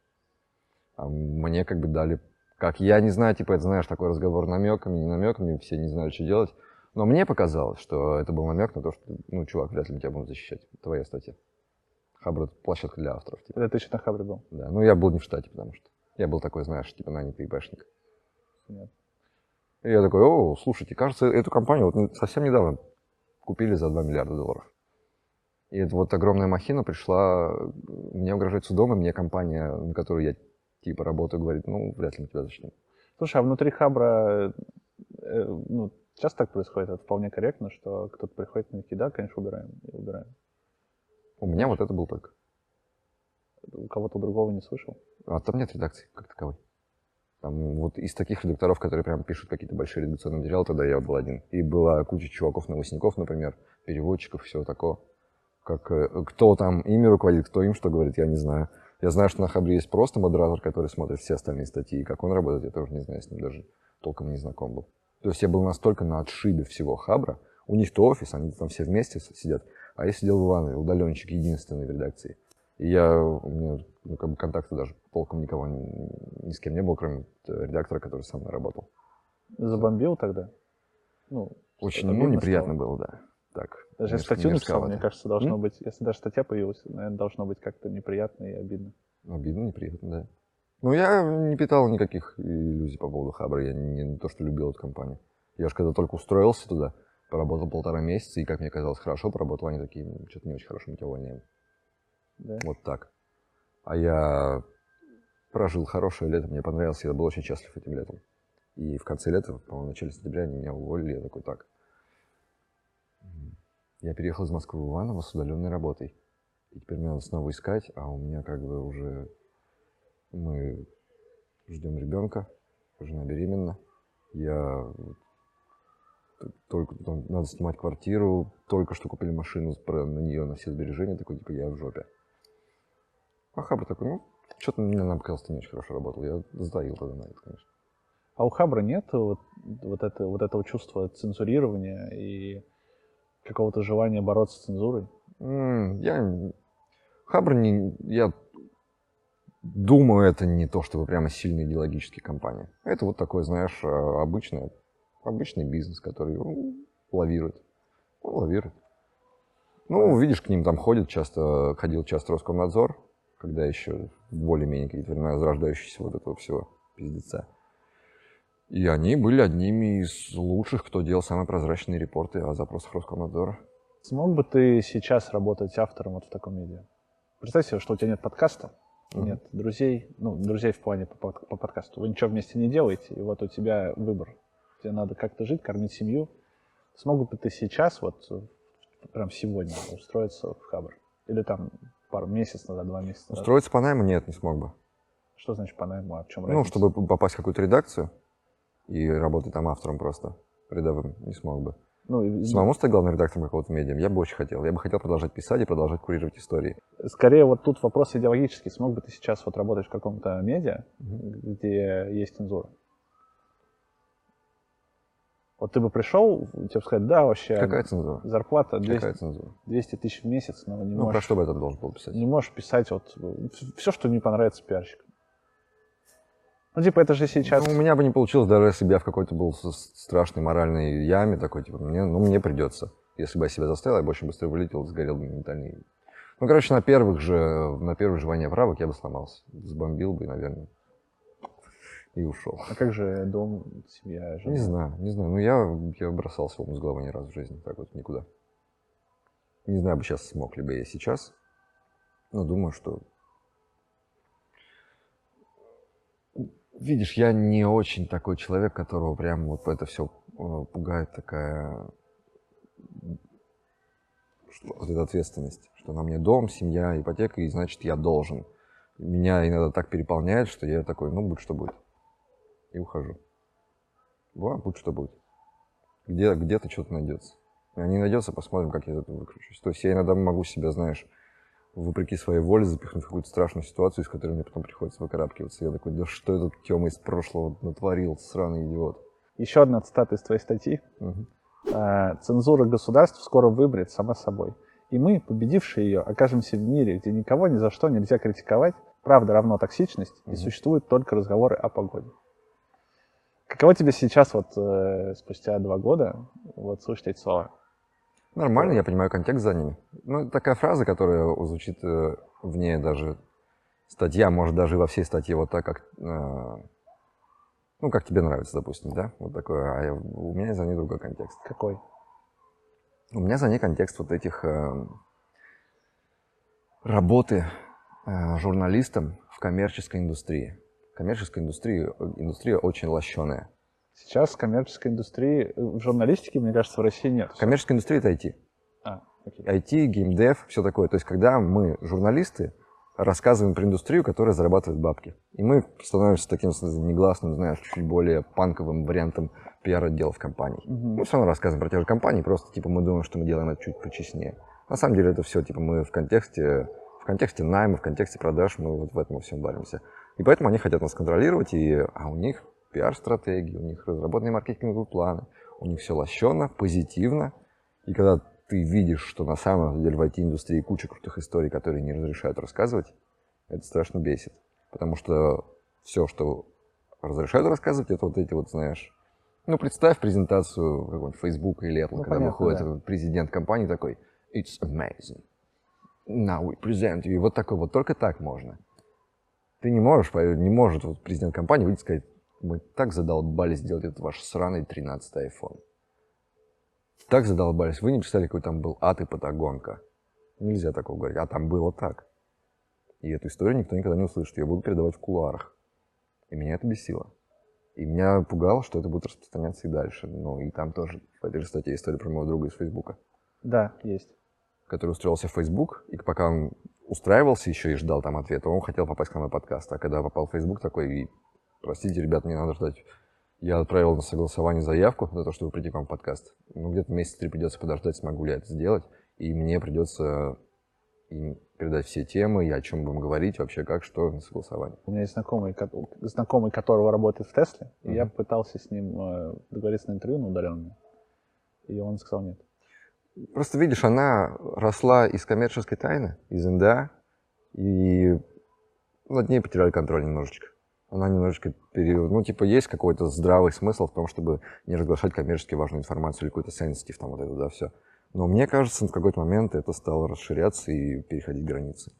А мне как бы дали, как я не знаю, типа, это знаешь, такой разговор намеками, не намеками, все не знали, что делать. Но мне показалось, что это был намек на то, что, ну, чувак, вряд ли тебя будут защищать. Твоя статья. Хабр — это площадка для авторов. Типа. Это ты еще на Хабре был? Да. Ну, я был не в штате, потому что я был такой, знаешь, типа нанятый ИПшник. Нет. И я такой, о, слушайте, кажется, эту компанию вот не- совсем недавно купили за 2 миллиарда долларов. И эта вот огромная махина пришла, э, мне угрожать судом, и мне компания, на которую я типа работаю, говорит, ну, вряд ли мы тебя защитим. Слушай, а внутри Хабра, э, ну, часто так происходит, это вполне корректно, что кто-то приходит на да, конечно, убираем, и убираем. У меня вот это был только. У кого-то другого не слышал. А там нет редакции как таковой. Там вот из таких редакторов, которые прям пишут какие-то большие редакционные материалы, тогда я был один. И была куча чуваков-новостников, например, переводчиков, всего такого. Как, э, кто там ими руководит, кто им что говорит, я не знаю. Я знаю, что на Хабре есть просто модератор, который смотрит все остальные статьи. И как он работает, я тоже не знаю, с ним даже толком не знаком был. То есть я был настолько на отшибе всего Хабра. У них-то офис, они там все вместе сидят. А я сидел в Иванове, удаленщик единственный в редакции. И я, у меня ну, как бы контакта даже толком никого, ни, ни с кем не было, кроме редактора, который со мной работал. Забомбил тогда? Ну, Очень, ну, неприятно стало? было, да. Так. Даже если статью написал, мне кажется, должно М? быть, если даже статья появилась, наверное, должно быть как-то неприятно и обидно. Обидно, неприятно, да. Ну, я не питал никаких иллюзий по поводу Хабра. Я не, не то, что любил эту компанию. Я же когда только устроился туда, поработал полтора месяца, и, как мне казалось, хорошо поработал, они такие, «М, что-то не очень хорошо, мы тебя увольняем. Да? Вот так. А я прожил хорошее лето, мне понравилось, я был очень счастлив этим летом. И в конце лета, по-моему, в начале сентября они меня уволили, я такой, так. Я переехал из Москвы в Иваново с удаленной работой. И теперь мне надо снова искать, а у меня как бы уже мы ждем ребенка, жена беременна. Я только там надо снимать квартиру, только что купили машину, на нее на все сбережения, такой типа я в жопе. А Хабр такой, ну, что-то мне нам показалось, ты не очень хорошо работал. Я сдаил тогда на это, конечно. А у Хабра нет вот, вот, это, вот этого чувства цензурирования и какого-то желания бороться с цензурой? М, Я Хабр не, я думаю, это не то, чтобы прямо сильно идеологическая компания. Это вот такой, знаешь, а, обычный, бизнес, который ну, лавирует. Ну, лавирует. Ну, видишь, к ним там ходит часто, ходил часто Роскомнадзор, когда еще более-менее какие-то времена возрождающиеся вот этого всего пиздеца. И они были одними из лучших, кто делал самые прозрачные репорты о запросах Роскомнадзора. Смог бы ты сейчас работать автором вот в таком медиа? Представь себе, что у тебя нет подкаста, Мгм. нет друзей, ну, друзей в плане по, по подкасту. Вы ничего вместе не делаете, и вот у тебя выбор. Тебе надо как-то жить, кормить семью. Смог бы ты сейчас, вот прям сегодня, устроиться в Хабр? Или там пару месяцев назад, два месяца назад? Устроиться по найму нет, не смог бы. Что значит по найму? А в чем Ну, разница? чтобы п- попасть в какую-то редакцию и работать там автором просто, рядовым, не смог бы. Ну, Самому стать главным редактором какого-то медиа я бы очень хотел. Я бы хотел продолжать писать и продолжать курировать истории. Скорее, вот тут вопрос идеологический. Смог бы ты сейчас вот работать в каком-то медиа, где есть цензура? Вот ты бы пришел, тебе бы сказать, да, вообще, Какая цензура? зарплата 200, Какая цензура? 200 тысяч в месяц, но не, Ну, про можешь, что бы это должен был писать? не можешь писать вот все, что не понравится пиарщикам. Ну, типа, это же сейчас... Ну, у меня бы не получилось, даже если бы я в какой-то был страшной моральной яме такой, типа, мне, ну, мне придется. Если бы я себя заставил, я бы очень быстро вылетел, сгорел бы моментально. Ну, короче, на первых же, на первых же войне правок я бы сломался. Сбомбил бы, наверное, и ушел. А как же дом, семья, жена? Не знаю, не знаю. Ну, я, я бросал своему с головы ни разу в жизни, так вот, никуда. Не знаю, бы сейчас смог ли бы я сейчас, но думаю, что... Видишь, я не очень такой человек, которого прям вот это все пугает такая что, вот эта ответственность, что на мне дом, семья, ипотека, и значит, я должен. Меня иногда так переполняет, что я такой, ну, будь что будет. И ухожу. Бывает, будь что будет. Где, где-то что-то найдется. А не найдется, посмотрим, как я из этого выкручусь. То есть я иногда могу себя, знаешь, вопреки своей воле запихнуть в какую-то страшную ситуацию, из которой мне потом приходится выкарабкиваться. Я такой, да что этот Тёма из прошлого натворил, сраный идиот. Еще одна цитата из твоей статьи. Э, Цензура государств скоро выберет сама собой. И мы, победившие ее, окажемся в мире, где никого ни за что нельзя критиковать, правда равно токсичность, и Мгм. существуют только разговоры о погоде. Каково тебе сейчас, вот э, спустя два года, вот слышать эти слова? Нормально, я понимаю контекст за ними. Ну, такая фраза, которая звучит э, вне даже статья, может, даже и во всей статье вот так, как, э, ну, как тебе нравится, допустим, да? Вот такое, а я- у меня за ней другой контекст. Какой? У меня за ней контекст вот этих э, работы э, журналистом в коммерческой индустрии. Коммерческая индустрия, индустрия очень лощеная. Сейчас коммерческой индустрии, э, в журналистике, мне кажется, в России нет. Коммерческая индустрия — это IT. А, окей. IT, геймдев, все такое. То есть, когда мы, журналисты, рассказываем про индустрию, которая зарабатывает бабки. И мы становимся таким негласным, знаешь, чуть более панковым вариантом пиар-отделов компаний. Мгм. Мы все равно рассказываем про те же компании, просто типа мы думаем, что мы делаем это чуть почестнее. На самом деле это все, типа мы в контексте, в контексте найма, в контексте продаж, мы вот в этом всем варимся. И поэтому они хотят нас контролировать, и, а у них пиар-стратегии, у них разработанные маркетинговые планы, у них все лощено, позитивно. И когда ты видишь, что на самом деле в IT-индустрии куча крутых историй, которые не разрешают рассказывать, это страшно бесит. Потому что все, что разрешают рассказывать, это вот эти вот, знаешь, ну, представь презентацию какого-нибудь Facebook или Apple, Ну, когда понятно, выходит да. президент компании такой, it's amazing. Now we present you. И вот такой вот, только так можно. Ты не можешь, не может вот президент компании выйти и сказать, мы так задолбались делать этот ваш сраный 13 iPhone. Так задолбались. Вы не представляете, какой там был ад и патагонка. Нельзя такого говорить. А там было так. И эту историю никто никогда не услышит. Ее будут передавать в кулуарах. И меня это бесило. И меня пугало, что это будет распространяться и дальше. Ну, и там тоже в этой же статье история про моего друга из Фейсбука. Да, есть. который устроился в Facebook, и пока он устраивался еще и ждал там ответа, он хотел попасть к нам на подкаст. А когда попал в Facebook такой, и, простите, ребят, мне надо ждать. Я отправил на согласование заявку на то, чтобы прийти к вам в подкаст. Ну, где-то месяц три придется подождать, смогу ли я это сделать. И мне придется им передать все темы, и о чем будем говорить, вообще как, что на согласование. У меня есть знакомый, ко- знакомый которого работает в Тесле, и я пытался с ним э, договориться на интервью на удаленное, и он сказал нет. Просто видишь, она росла из коммерческой тайны, из НДА, и над ней потеряли контроль немножечко. Она немножечко пере... Ну, типа, есть какой-то здравый смысл в том, чтобы не разглашать коммерчески важную информацию или какой-то сенситив, там вот это, да, все. Но мне кажется, в какой-то момент это стало расширяться и переходить границы.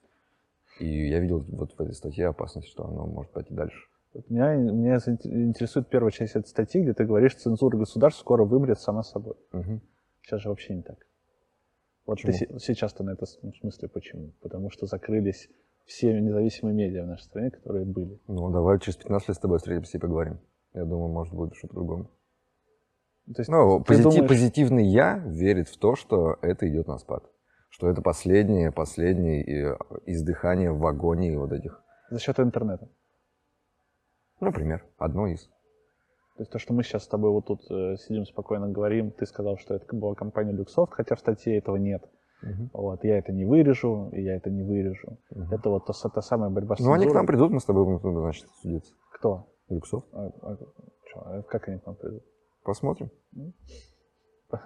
И я видел вот в этой статье опасность, что оно может пойти дальше. Меня, меня интересует первая часть этой статьи, где ты говоришь, цензура государств скоро вымрет сама собой. Мгм. Сейчас же вообще не так. Вот ты сейчас-то на это в смысле почему? Потому что закрылись все независимые медиа в нашей стране, которые были. Ну, давай через 15 лет с тобой встретимся и поговорим. Я думаю, может, будет что-то по-другому. То есть Ну, позитив- думаешь- позитивный я верит в то, что это идет на спад. Что это последнее, последнее э, издыхание в вагоне вот этих. за счет интернета. Например, одно из. То есть то, что мы сейчас с тобой вот тут э, сидим спокойно говорим, ты сказал, что это была компания Luxoft, хотя в статье этого нет. Вот, я это не вырежу, и я это не вырежу. Мгм. Это вот та, с- та самая борьба с Ну, они к нам придут, мы с тобой будем, значит, судиться. Кто? Люксов. А- а чё, а как они к нам придут? Посмотрим.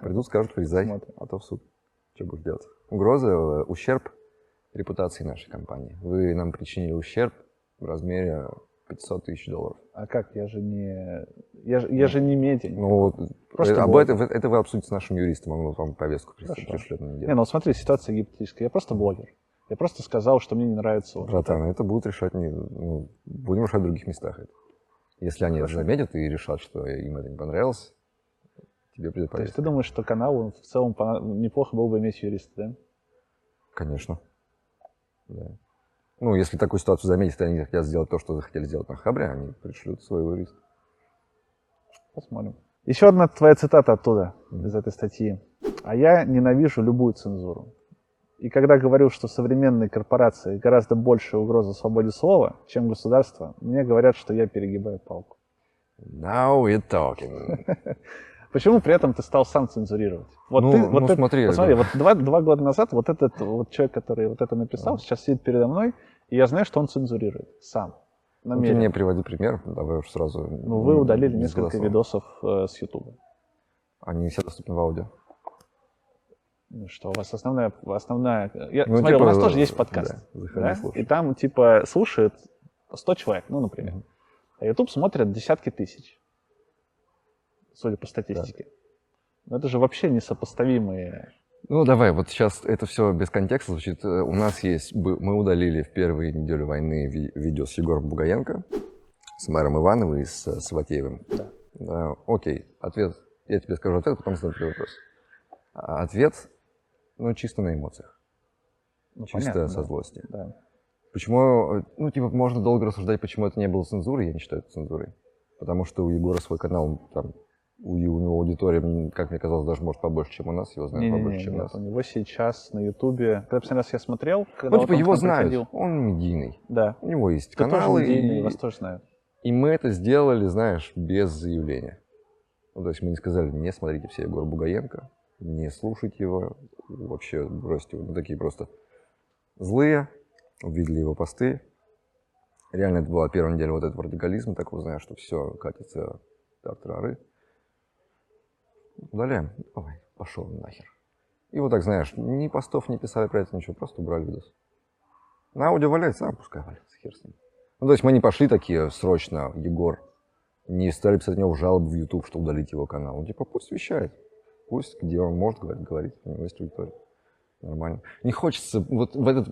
Придут, скажут, врезай, Посмотрим. а то в суд. Что будешь делать? Угроза, э, ущерб репутации нашей компании. Вы нам причинили ущерб в размере 500 тысяч долларов. А как? Я же не... Я же, я же не медиа. Ну, вот, Просто э, об этом, это вы обсудите с нашим юристом, он вам повестку пришлет на неделю. Не, ну смотри, ситуация гипотетическая. Я просто блогер. Я просто сказал, что мне не нравится вот Братан, это будут решать не... Ну, будем решать в других местах это. Если они это Хорошо. заметят и решат, что им это не понравилось, тебе придет То есть ты повестка. думаешь, что каналу в целом неплохо было бы иметь юриста, да? Конечно. Да. Ну, если такую ситуацию заметят, и они хотят сделать то, что захотели сделать на Хабре, они пришлют своего юриста. Посмотрим. Еще одна твоя цитата оттуда, из этой статьи. А я ненавижу любую цензуру. И когда говорю, что современные корпорации гораздо большая угроза свободе слова, чем государство, мне говорят, что я перегибаю палку. Now we're talking. <laughs> Почему при этом ты стал сам цензурировать? Вот Ну, ты, ну, вот это- смотри, посмотри, да. вот два, два года назад вот этот вот человек, который вот это написал, сейчас сидит передо мной, и я знаю, что он цензурирует сам. Ну, ты намеренно. мне приводи пример, давай уж сразу. Ну, вы удалили несколько видосов э, с Ютуба. Они все доступны в аудио. Ну что, у вас основная... основная... Я, Ну, смотри, типа, у нас тоже есть подкаст. да, да? слушай. И там, типа, слушает 100 человек, ну, например. А YouTube смотрят десятки тысяч. Судя по статистике. Но это же вообще несопоставимые... Ну, давай, вот сейчас это все без контекста звучит. Э, У нас есть, мы удалили в первые недели войны ви- видео с Егором Бугаенко, с мэром Ивановым и с Саватеевым. Да. Да, окей, ответ. Я тебе скажу ответ, потом задам тебе вопрос. А Ответ, ну, чисто на эмоциях, Ну, чисто понятно, со да. злости. Да. Почему, э, ну, типа, можно долго рассуждать, почему это не было цензурой, я не считаю это цензурой. Потому что у Егора свой канал, там, у, него аудитория, как мне казалось, даже может побольше, чем у нас, его знают Не-не-не, побольше, чем нет, нас. у него сейчас на Ютубе... Когда последний раз я смотрел, когда Ну, вот типа, к его знают, приходил. он медийный. Да. У него есть Ты тоже каналы, медийный, и, вас тоже знают. и мы это сделали, знаешь, без заявления. Ну, то есть мы не сказали, не смотрите все Егора Бугаенко, не слушайте его, вообще бросьте его. Мы такие просто злые, увидели его посты. Реально, это была первая неделя вот этого радикализма, такого, знаешь, что все катится тартарары. Удаляем. Давай, пошел нахер. И вот так, знаешь, ни постов не писали про это, ничего, просто убрали видос. На аудио валяется, а пускай валяется, хер с ним. Ну, то есть мы не пошли такие срочно, Егор, не стали писать него жалобы в YouTube, что удалить его канал. Ну, типа, пусть вещает. Пусть, где он может говорить, говорит, у него есть аудитория. Нормально. Не хочется, вот в этот,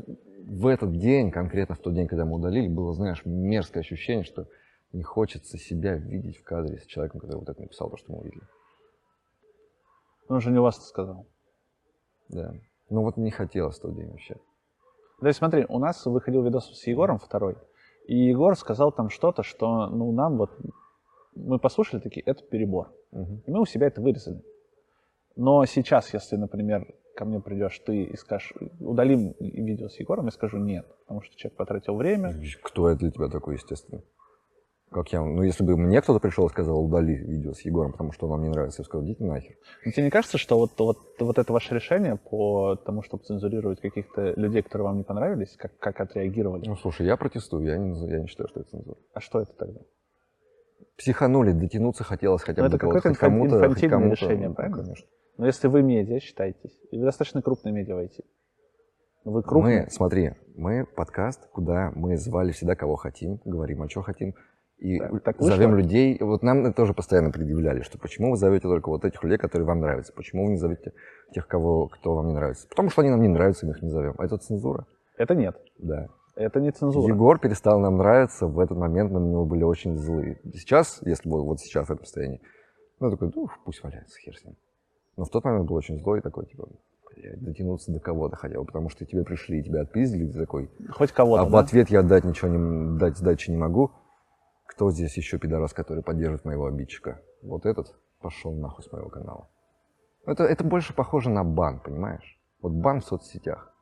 в этот день, конкретно в тот день, когда мы удалили, было, знаешь, мерзкое ощущение, что не хочется себя видеть в кадре с человеком, который вот это написал, то, что мы увидели. Он же не вас сказал. Да. Ну вот не хотелось тот день вообще. То есть смотри, у нас выходил видос с Егором второй, и Егор сказал там что-то, что, ну, нам вот, мы послушали такие, это перебор. Мгм. И мы у себя это вырезали. Но сейчас, если, например, ко мне придешь ты и скажешь, удалим видео с Егором, я скажу нет, потому что человек потратил время. Кто это для тебя такой, естественно? Как я, ну, если бы мне кто-то пришел и сказал, удали видео с Егором, потому что вам не нравится, я бы сказал, идите нахер. Но тебе не кажется, что вот, вот, вот это ваше решение по тому, чтобы цензурировать каких-то людей, которые вам не понравились, как, как отреагировали? Ну, слушай, я протестую, я не, я не считаю, что это цензура. А что это тогда? Психанули, дотянуться хотелось хотя бы Ну, это до кого-то, хоть кому-то, инфантильное кому-то. решение, Ну, правильно? конечно. Но если вы медиа считаетесь, и вы достаточно крупные медиа в IT, но вы крупные, Мы, смотри, мы подкаст, куда мы звали всегда, кого хотим, говорим, о чем хотим, и Так, так зовем людей. Вот нам это тоже постоянно предъявляли, что почему вы зовете только вот этих людей, которые вам нравятся, почему вы не зовете тех, кого, кто вам не нравится. Потому что они нам не нравятся, мы их не зовем. А это цензура. это нет. Да. Это не цензура. Егор перестал нам нравиться, в этот момент мы на него были очень злые. Сейчас, если бы вот сейчас в этом состоянии, ну, такой, ну, пусть валяется, хер с ним. Но в тот момент был очень злой, такой, типа, дотянуться до кого-то хотя бы, потому что тебе пришли, тебя отпиздили, ты такой, Хоть кого-то, а в да? ответ я дать ничего не, дать сдачи не могу. Кто здесь еще пидорас, который поддерживает моего обидчика? Вот этот пошел нахуй с моего канала. Это, это больше похоже на бан, понимаешь? Вот бан в соцсетях.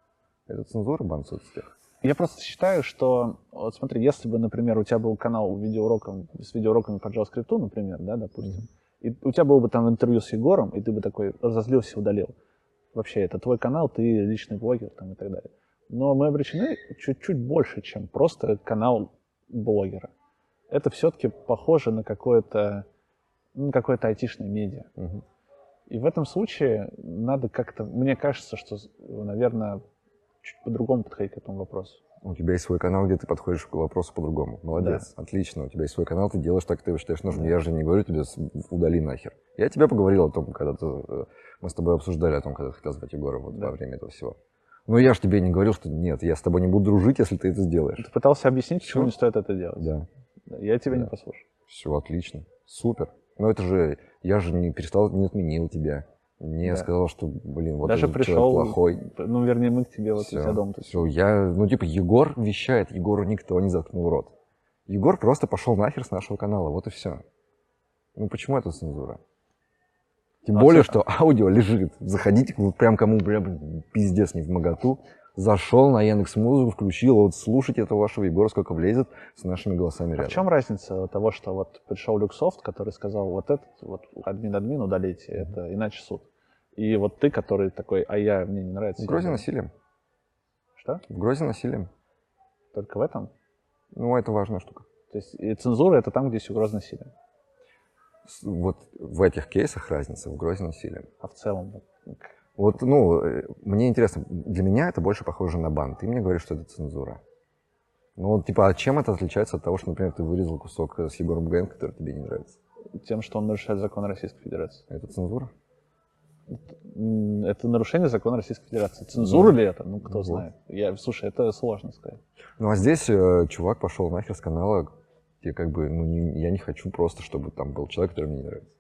Это цензура, бан в соцсетях. Я просто считаю, что, вот смотри, если бы, например, у тебя был канал видеоуроком, с видеоуроками по JavaScript, например, да, допустим, и у тебя было бы там интервью с Егором, и ты бы такой разозлился и удалил. Вообще, это твой канал, ты личный блогер там и так далее. Но мы обречены чуть-чуть больше, чем просто канал блогера. Это все-таки похоже на какое-то, ну, какое-то айтишное медиа. Мгм. И в этом случае надо как-то, мне кажется, что, наверное, чуть по-другому подходить к этому вопросу. У тебя есть свой канал, где ты подходишь к вопросу по-другому. Молодец, отлично. У тебя есть свой канал, ты делаешь так, как ты считаешь нужным. Я же не говорю тебе, удали нахер. Я тебе поговорил о том, когда ты, э, мы с тобой обсуждали о том, когда ты хотел звать Егора вот Да. во время этого всего. Но я же тебе не говорил, что нет, я с тобой не буду дружить, если ты это сделаешь. Ты пытался объяснить, почему не стоит это делать. Да. Я тебя не Да. послушал. Все отлично, супер. Но это же, я же не перестал, не отменил тебя. Не Да. сказал, что, блин, вот Даже этот человек пришел, плохой. ну, вернее, мы к тебе вот у Всё, тебя дома. тут. всё, я, ну, типа, Егор вещает, Егору никто не заткнул рот. Егор просто пошел нахер с нашего канала, вот и все. Ну, почему это цензура? Тем А более, всё- что аудио лежит. Заходите, вот прям кому прям пиздец не в моготу. Зашел на Яндекс Музыку, включил, вот слушайте этого вашего Егора, сколько влезет с нашими голосами А рядом. в чем разница того, что вот пришел Люксофт, который сказал, вот этот, вот админ-админ удалите, это иначе суд. И вот ты, который такой, а я, мне не нравится. В Грозе насилием. Что? В Грозе насилием. Только в этом? Ну, это важная штука. То есть и цензура это там, где есть угроза насилия. Вот в этих кейсах разница, в Грозе насилием. А в целом, вот, ну, э, мне интересно, для меня это больше похоже на бан. Ты мне говоришь, что это цензура. Ну, типа, а чем это отличается от того, что, например, ты вырезал кусок э, с Егором Ген, который тебе не нравится? тем, что он нарушает закон Российской Федерации. Это цензура? Это нарушение закона Российской Федерации. Цензура ли это? Ну, кто Вот. знает. Я, слушай, это сложно сказать. Ну, а здесь э, чувак пошел нахер с канала, где как бы, ну, не- я не хочу просто, чтобы там был человек, который мне не нравится.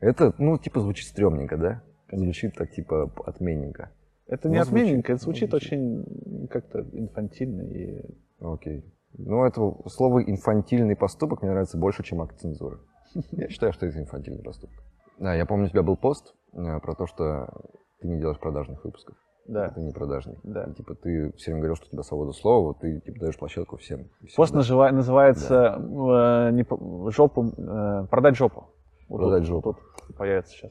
Это, ну, типа, звучит стрёмненько, да? Звучит так, типа, отменненько. Это Ну, не звучит- отменненько, это ну, звучит звучит. очень как-то инфантильно и Окей. Ну, это слово «инфантильный поступок» мне нравится больше, чем акт цензуры. <laughs> Я считаю, что это инфантильный поступок. Да, я помню, у тебя был пост э, про то, что ты не делаешь продажных выпусков. да. Ты не продажный. Да. И, типа, ты все время говорил, что у тебя свобода слова, ты типа, даешь площадку всем. Всем Пост дашь. нажива- называется э, не жопу, э, продать жопу. Вот Продать тут- жопу. Тут появится сейчас.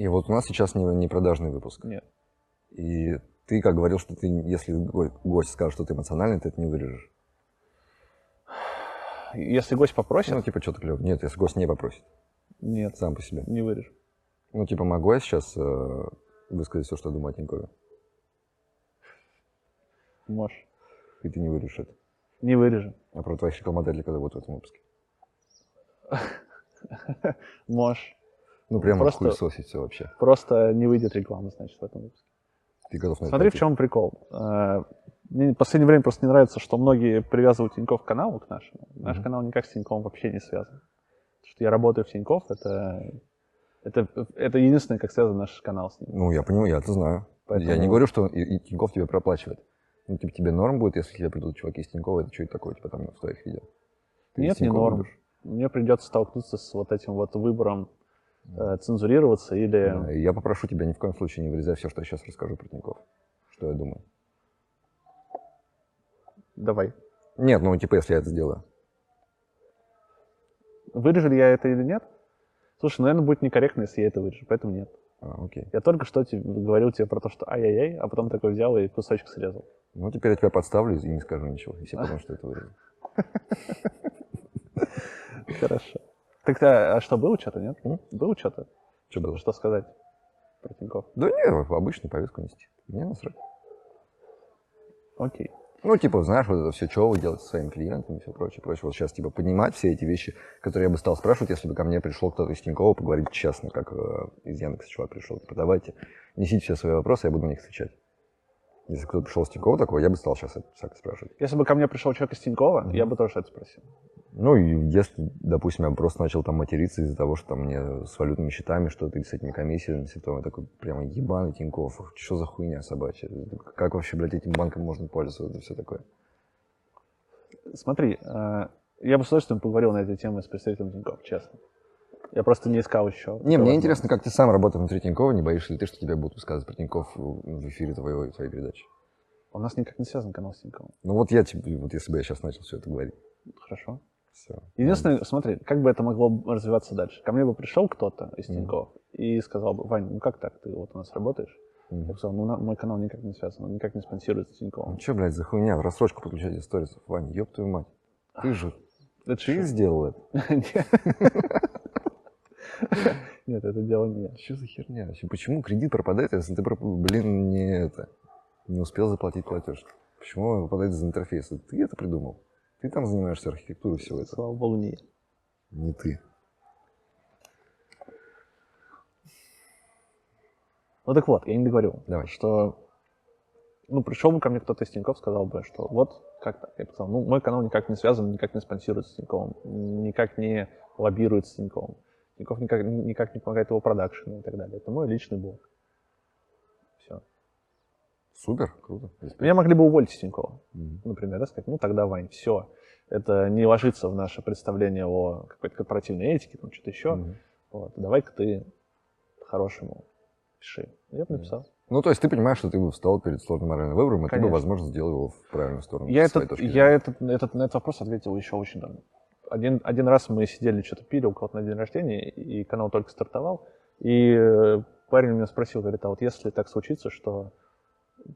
И вот у нас сейчас не, не продажный выпуск. Нет. И ты как говорил, что ты, если го- гость скажет, что ты эмоциональный, ты это не вырежешь. Если гость попросит, Ну, типа, что-то клево. Нет, если гость не попросит, нет, сам по себе. не вырежу. Ну, типа, могу я сейчас э, высказать все, что думаю о Тинькове? Можешь. И ты не вырежешь это. Не вырежу. А про твоих рекламодателей когда будет в этом выпуске? <laughs> Можешь. Ну, прямо Просто- хуесосить все вообще. Просто не выйдет реклама, значит, в этом выпуске. Ты готов на это Смотри, в пойти? чем прикол. Э, Мне в последнее время просто не нравится, что многие привязывают Тинькофф к каналу, к нашему. Наш Мгм. канал никак с Тиньковым вообще не связан. Потому что я работаю в Тинькофф, это, это, это единственное, как связан наш канал с ним. Ну, я понимаю, я это знаю. Я не Поэтому- говорю, что и, и Тинькофф тебе проплачивает. Ну, типа, тебе норм будет, если тебе придут чуваки из Тинькова, это что это такое, типа, там, в твоих видео? Ты Нет, не норм. будешь? Мне придется столкнуться с вот этим вот выбором цензурироваться или... И Я попрошу тебя ни в коем случае не вырезай все, что я сейчас расскажу про Тинькофф. Что я думаю. Давай. Нет, ну типа, если я это сделаю. Вырежу ли я это или нет? Слушай, наверное, будет некорректно, если я это вырежу, поэтому нет. А, окей. Я только что тебе, говорил тебе про то, что ай-яй-яй, а потом такой взял и кусочек срезал. Ну, теперь я тебя подставлю и не скажу ничего. И все подумают, что это вырезал. <laughs> Хорошо. Так а, а что, было что-то, нет? М? Было что-то? Что было? Что сказать про Тинькофф? Да не, обычную повестку нести. Мне насрать. Окей. Ну, типа, знаешь, вот это все, что вы делаете со своими клиентами и все прочее, прочее. Вот сейчас, типа, поднимать все эти вещи, которые я бы стал спрашивать, если бы ко мне пришел кто-то из Тинькова поговорить честно, как э, из Яндекса чувак пришел. Типа, давайте, несите все свои вопросы, я буду на них отвечать. Если кто-то пришел с Тинькова такого, я бы стал сейчас это всяко спрашивать. Если бы ко мне пришел человек из Тинькова, я бы тоже это спросил. Ну, и если, допустим, я просто начал там материться из-за того, что там мне с валютными счетами что-то или с этими комиссиями, то я такой прямо ебаный Тиньков, что за хуйня собачья? Как вообще, блядь, этим банком можно пользоваться? Это все такое. Смотри, э, я бы с удовольствием поговорил на эту тему с представителем Тинькофф, честно. Я просто не искал еще. Не, мне интересно, как ты сам работаешь внутри Тинькова, не боишься ли ты, что тебя будут высказывать про Тиньков в эфире твоей, твоей передачи? У нас никак не связан канал с Тиньковым. Ну вот я тебе, вот если бы я сейчас начал все это говорить, Хорошо. Все. Единственное, смотри, как бы это могло развиваться дальше. Ко мне бы пришел кто-то из. Тинькофф и сказал бы, Вань, ну как так, ты вот у нас работаешь? Я Ну бы сказал, ну на- мой канал никак не связан, он никак не спонсируется Тиньковым. что, блядь, за хуйня? В рассрочку подключать из сторисов. Ваня, ёб твою мать. Ты же, Это ты шо? сделал это. <laughs> Нет. Это дело не я. Что за херня вообще? Почему кредит пропадает, если ты, блин, не это, не успел заплатить платеж? Почему он выпадает из интерфейса? Ты это придумал. Ты там занимаешься архитектурой всего этого. Слава богу, не. Не ты. Ну так вот, я не договорил. Давай. Что, ну, пришел бы ко мне кто-то из Тинькофф, сказал бы, что вот как так. Я бы сказал, ну, мой канал никак не связан, никак не спонсируется с Тиньковым, никак не лоббирует с Тиньковым. Тинькофф никак, никак не помогает его продакшену и так далее. Это мой личный блог. Супер, круто. Меня могли бы уволить с Тинькова, Мгм. например, да, сказать, ну тогда, Вань, все. Это не ложится в наше представление о какой-то корпоративной этике, там что-то еще. Мгм. Вот, давай-ка ты хорошему пиши. Я бы написал. Ну, то есть ты понимаешь, что ты бы встал перед сложным моральным выбором, и ты бы, Конечно. возможно, сделал его в правильную сторону. Я, этот, я этот, этот, на этот вопрос ответил еще очень давно. Один, один раз мы сидели, что-то пили у кого-то на день рождения, и канал только стартовал, и парень меня спросил, говорит, а вот если так случится, что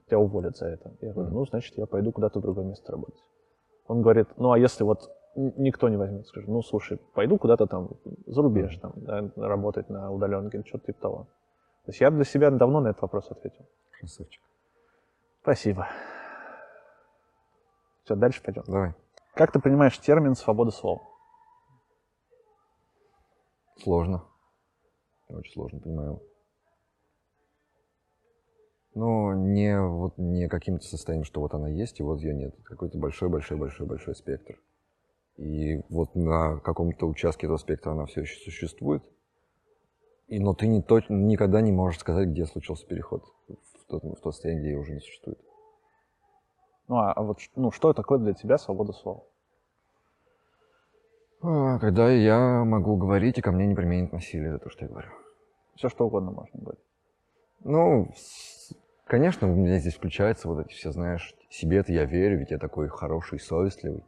тебя уволят за это? Я говорю, ну, значит, я пойду куда-то в другое место работать. Он говорит, ну, а если вот никто не возьмет, скажу, ну, слушай, пойду куда-то там за рубеж, там, да, работать на удаленке или что-то типа того. То есть я для себя давно на этот вопрос ответил. Красавчик. Спасибо. Все, дальше пойдем. Давай. Как ты понимаешь термин «свобода слова»? Сложно. Очень сложно, понимаю. Но не, вот, не каким-то состоянием, что вот она есть, и вот ее нет. Какой-то большой-большой-большой-большой спектр. И вот на каком-то участке этого спектра она все еще существует. И, но ты не точ- никогда не можешь сказать, где случился переход в тот, в тот состояние, где ее уже не существует. Ну, а, а вот ну, что такое для тебя свобода слова? А, Когда я могу говорить, и ко мне не применят насилие, это то, что я говорю. Все что угодно можно говорить. Ну, конечно, у меня здесь включаются вот эти все, знаешь, себе-то я верю, ведь я такой хороший, совестливый.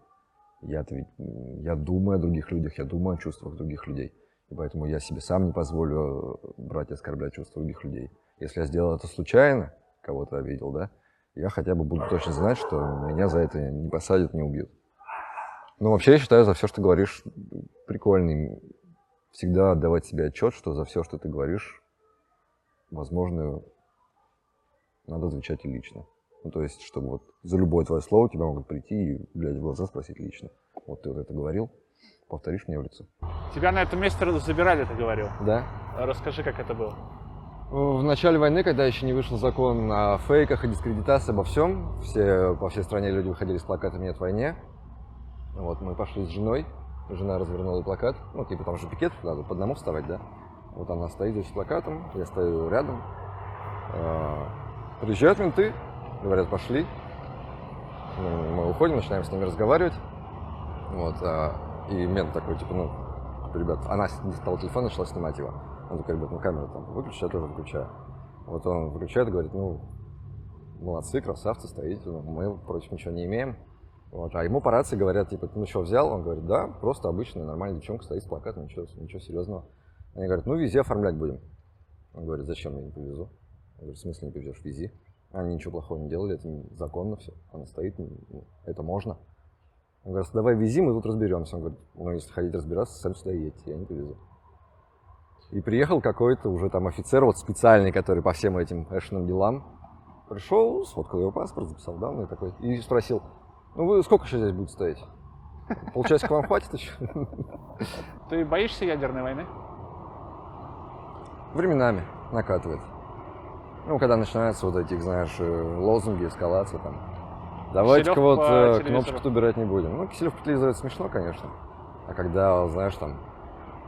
Я-то ведь, я думаю о других людях, я думаю о чувствах других людей. И поэтому я себе сам не позволю э, брать и оскорблять чувства других людей. Если я сделал это случайно, кого-то обидел, да, я хотя бы буду точно знать, что меня за это не посадят, не убьют. Ну, вообще, я считаю, за все, что говоришь, прикольный. Всегда отдавать себе отчет, что за все, что ты говоришь, возможно, надо отвечать лично. Ну, то есть, чтобы вот за любое твое слово тебя могут прийти и, глядя в глаза, спросить лично. Вот ты вот это говорил, повторишь мне в лицо. Тебя на этом месте забирали, ты говорил. Да. Расскажи, как это было. В начале войны, когда еще не вышел закон о фейках и дискредитации обо всем, все, по всей стране люди выходили с плакатами «Нет войне». Вот, мы пошли с женой, жена развернула плакат, ну, типа там же пикет, надо по одному вставать, да? Вот она стоит здесь с плакатом, я стою рядом. Приезжают менты, говорят, пошли. Мы уходим, начинаем с ними разговаривать. Вот, а, и мент такой, типа, ну, ребят, она достала телефон, начала снимать его. Он такой, ребят, ну камеру там выключи, я тоже выключаю. Вот он выключает говорит, ну, молодцы, красавцы, стоите, ну, мы против ничего не имеем. Вот. А ему по рации говорят, типа, ну что, взял? Он говорит, да, просто обычная нормальная девчонка стоит с плакатом, ничего, ничего серьезного. Они говорят, ну, вези оформлять будем. Он говорит, зачем я не повезу? Я говорю, в смысле не повезешь, вези. Они ничего плохого не делали, это законно все. Она стоит, ну, это можно. Он говорит, давай вези, мы тут разберемся. Он говорит, ну, если хотите разбираться, сами сюда едете, я не повезу. И приехал какой-то уже там офицер, вот специальный, который по всем этим эшным делам. Пришел, сфоткал его паспорт, записал данные такой, и спросил, ну вы сколько еще здесь будете стоять? Полчасика вам хватит еще? Ты боишься ядерной войны? Временами накатывает. Ну, когда начинаются вот эти, знаешь, э, лозунги, эскалация там. Давайте-ка вот э, кнопочку убирать не будем. Ну, Киселев по телевизору это смешно, конечно. А когда, знаешь, там,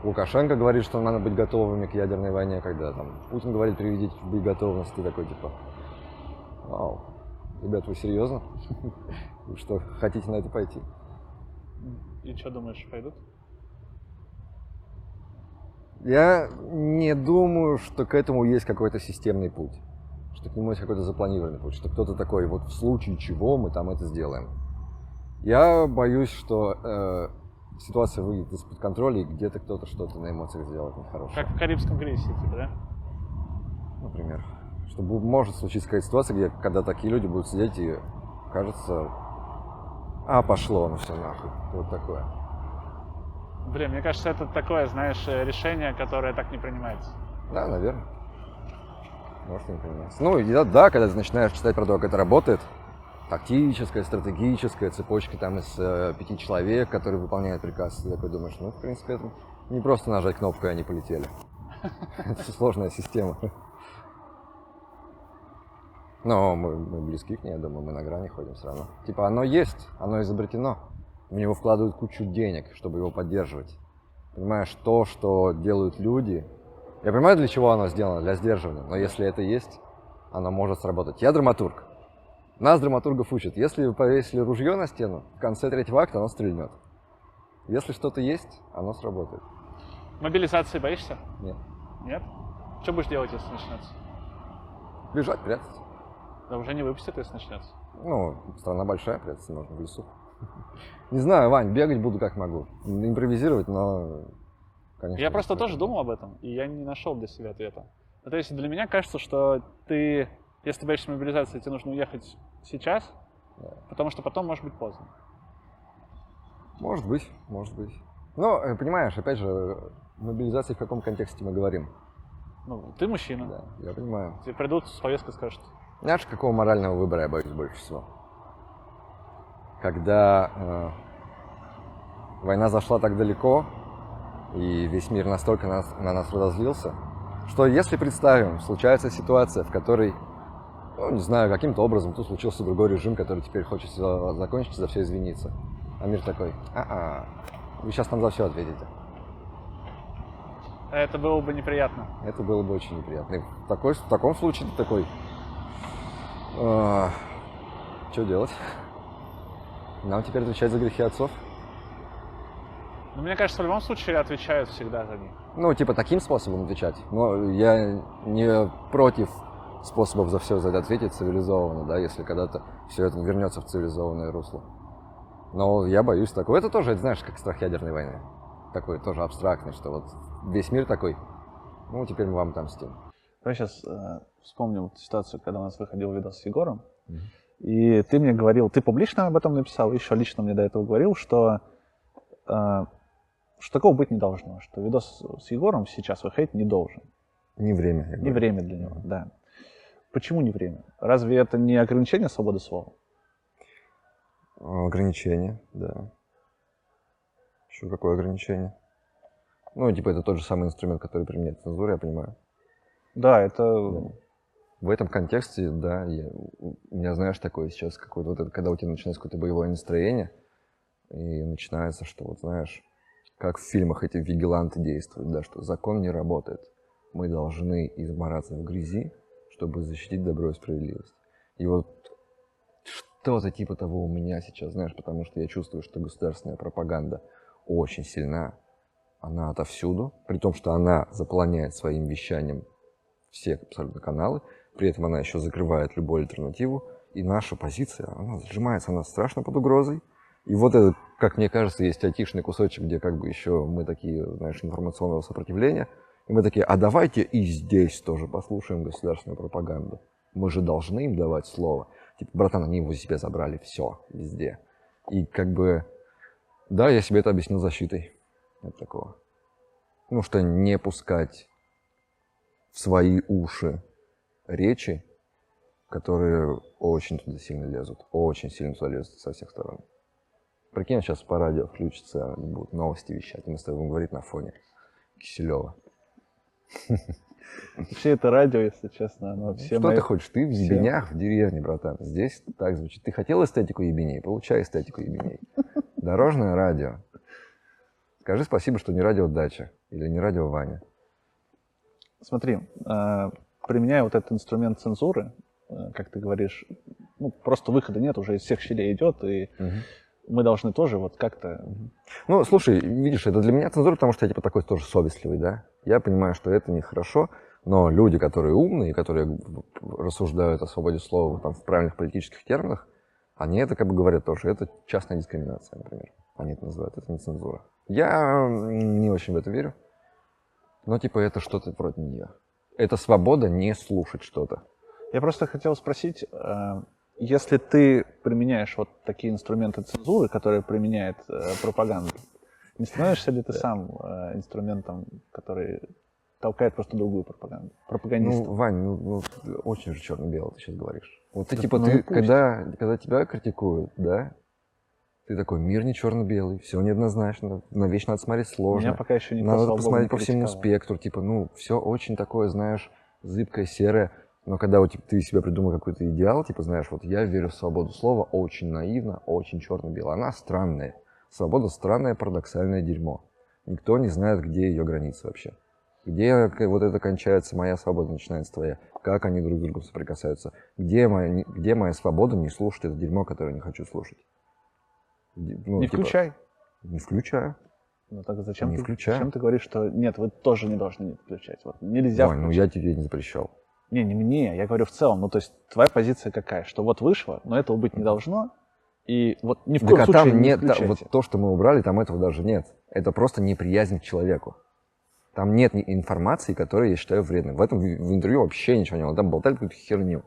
Лукашенко говорит, что надо быть готовыми к ядерной войне, когда там Путин говорит, приведите в боеготовность, ты такой, типа, вау, ребят, вы серьезно? Вы что, хотите на это пойти? И что думаешь, пойдут? Я не думаю, что к этому есть какой-то системный путь. Что к нему есть какой-то запланированный путь. Что кто-то такой, вот в случае чего мы там это сделаем. Я боюсь, что э, ситуация выйдет из-под контроля, и где-то кто-то что-то на эмоциях сделает нехорошее. Как в Карибском кризисе, типа, да? Например. Что может случиться какая-то ситуация, где когда такие люди будут сидеть и кажется, а пошло, ну все нахуй. Вот такое. Блин, мне кажется, это такое, знаешь, э, решение, которое так не принимается. Да, наверное. Может, не понимается. Ну, да, да, когда ты начинаешь читать про то, как это работает, тактическая, стратегическая цепочка там из э, пяти человек, которые выполняют приказ, ты такой думаешь, ну, в принципе, это не просто нажать кнопку, и они полетели. <laughs> Это сложная система. Но мы, мы близки к ней, я думаю, мы на грани ходим все равно. Типа оно есть, оно изобретено. В него вкладывают кучу денег, чтобы его поддерживать. Понимаешь, то, что делают люди, я понимаю, для чего оно сделано, для сдерживания, но если это есть, оно может сработать. Я драматург. Нас, драматургов, учат. Если вы повесили ружье на стену, в конце третьего акта оно стрельнет. Если что-то есть, оно сработает. Мобилизации боишься? Нет. Нет? Что будешь делать, если начнется? Бежать, прятаться. Да уже не выпустят, если начнется. Ну, страна большая, прятаться можно в лесу. <laughs> Не знаю, Вань, бегать буду как могу. Импровизировать, но, конечно... Я просто тоже думал об этом, и я не нашел для себя ответа. Ну, то есть для меня кажется, что ты, если ты боишься мобилизации, тебе нужно уехать сейчас, потому что потом может быть поздно. Может быть, может быть. Но, э, понимаешь, опять же, мобилизация в каком контексте мы говорим. Ну, ты мужчина. Да, я понимаю. Тебе придут с повесткой скажут, Знаешь, какого морального выбора я боюсь больше всего? Когда э, война зашла так далеко, и весь мир настолько нас- на нас разозлился, что если представим, случается ситуация, в которой, ну, не знаю, каким-то образом тут случился другой режим, который теперь хочет всё закончить за все извиниться. А мир такой, а-а, вы сейчас нам за все ответите. это было бы неприятно. Это было бы очень неприятно. И в, такой, в таком случае ты такой, что делать? Нам теперь отвечать за грехи отцов? Но мне кажется, в любом случае отвечают всегда за них. Ну, типа таким способом отвечать. Но я не против способов за все за это ответить цивилизованно, да, если когда-то все это вернется в цивилизованное русло. Но я боюсь такого. Это тоже, знаешь, как страх ядерной войны. Такой тоже абстрактный, что вот весь мир такой, ну, теперь мы вам отомстим. Давай сейчас вспомним ситуацию, когда у нас выходил видос с Егором. И ты мне говорил, ты публично об этом написал, еще лично мне до этого говорил, что, э, что такого быть не должно, что видос с Егором сейчас выходить не должен. Не время. я Не время для него, да. Почему не время? Разве это не ограничение свободы слова? Ограничение, да. Еще какое ограничение? Ну, типа, это тот же самый инструмент, который применяет цензура, я понимаю. Да, это... В этом контексте, да, я, у меня, знаешь, такое сейчас, какое-то вот это, когда у тебя начинается какое-то боевое настроение, и начинается, что вот, знаешь, как в фильмах эти вигиланты действуют, да, что закон не работает. Мы должны измораться в грязи, чтобы защитить добро и справедливость. И вот что-то типа того у меня сейчас, знаешь, потому что я чувствую, что государственная пропаганда очень сильна. она отовсюду, при том, что она заполняет своим вещанием все абсолютно каналы, при этом она еще закрывает любую альтернативу, и наша позиция, она сжимается, она страшно под угрозой. И вот это, как мне кажется, есть айтишный кусочек, где как бы еще мы такие, знаешь, информационного сопротивления, и мы такие, а давайте и здесь тоже послушаем государственную пропаганду. Мы же должны им давать слово. Типа, братан, они его себе забрали, все, везде. И как бы, да, я себе это объяснил защитой от такого. Ну, что не пускать в свои уши речи, которые очень туда сильно лезут, очень сильно туда лезут со всех сторон. Прикинь, сейчас по радио включится, они будут новости вещать, и мы с тобой будем говорить на фоне Киселева. <laughs> Вообще это радио, если честно, оно все Что мои- ты хочешь? Ты в все- ебенях, в деревне, братан. Здесь так звучит. Ты хотел эстетику ебеней? Получай эстетику ебеней. <laughs> Дорожное радио. Скажи спасибо, что не радио Дача или не радио Ваня. Смотри, э, применяя вот этот инструмент цензуры, э, как ты говоришь, ну, просто выхода нет, уже из всех щелей идет, и мы должны тоже вот как-то... Ну, слушай, видишь, это для меня цензура, потому что я типа такой тоже совестливый, да? Я понимаю, что это нехорошо, но люди, которые умные, которые рассуждают о свободе слова там, в правильных политических терминах, они это как бы говорят тоже. Это частная дискриминация, например. Они это называют, это не цензура. Я не очень в это верю, но типа это что-то вроде нее. Это свобода не слушать что-то. Я просто хотел спросить, э, если ты применяешь вот такие инструменты цензуры, которые применяет э, пропаганда, не становишься ли ты сам э, инструментом, который толкает просто другую пропаганду? Пропагандистом? Ну, Вань, ну, ну, очень же черно-бело ты сейчас говоришь. Вот ты, Да типа, ну ты, пусть. когда, когда тебя критикуют, да, ты такой, мир не черно-белый, все неоднозначно, на вещь надо смотреть сложно. Меня пока еще никто, надо посмотреть не по всему спектру, типа, ну, все очень такое, знаешь, зыбкое, серое. Но когда вот, типа, ты себе придумал какой-то идеал, типа, знаешь, вот я верю в свободу слова очень наивно, очень черно-бело. Она странная. Свобода странное, парадоксальное дерьмо. Никто не знает, где ее границы вообще. Где вот это кончается, моя свобода начинается твоя. Как они друг с другом соприкасаются. Где моя, не- где моя свобода не слушать это дерьмо, которое я не хочу слушать. Ну, Не типа, включай. Не включаю. Ну так зачем, Не ты, включаю. зачем ты говоришь, что нет, вы тоже не должны включать? Вот нельзя Вань, ну включать. я тебе не запрещал. Не, не мне, я говорю в целом. Ну, то есть твоя позиция какая? Что вот вышло, но этого быть не должно, и вот ни в Так коем а случае там не нет, включайте. вот то, что мы убрали, там этого даже нет. Это просто неприязнь к человеку. Там нет информации, которую я считаю вредной. В этом в интервью вообще ничего не было. Там болтали какую-то херню.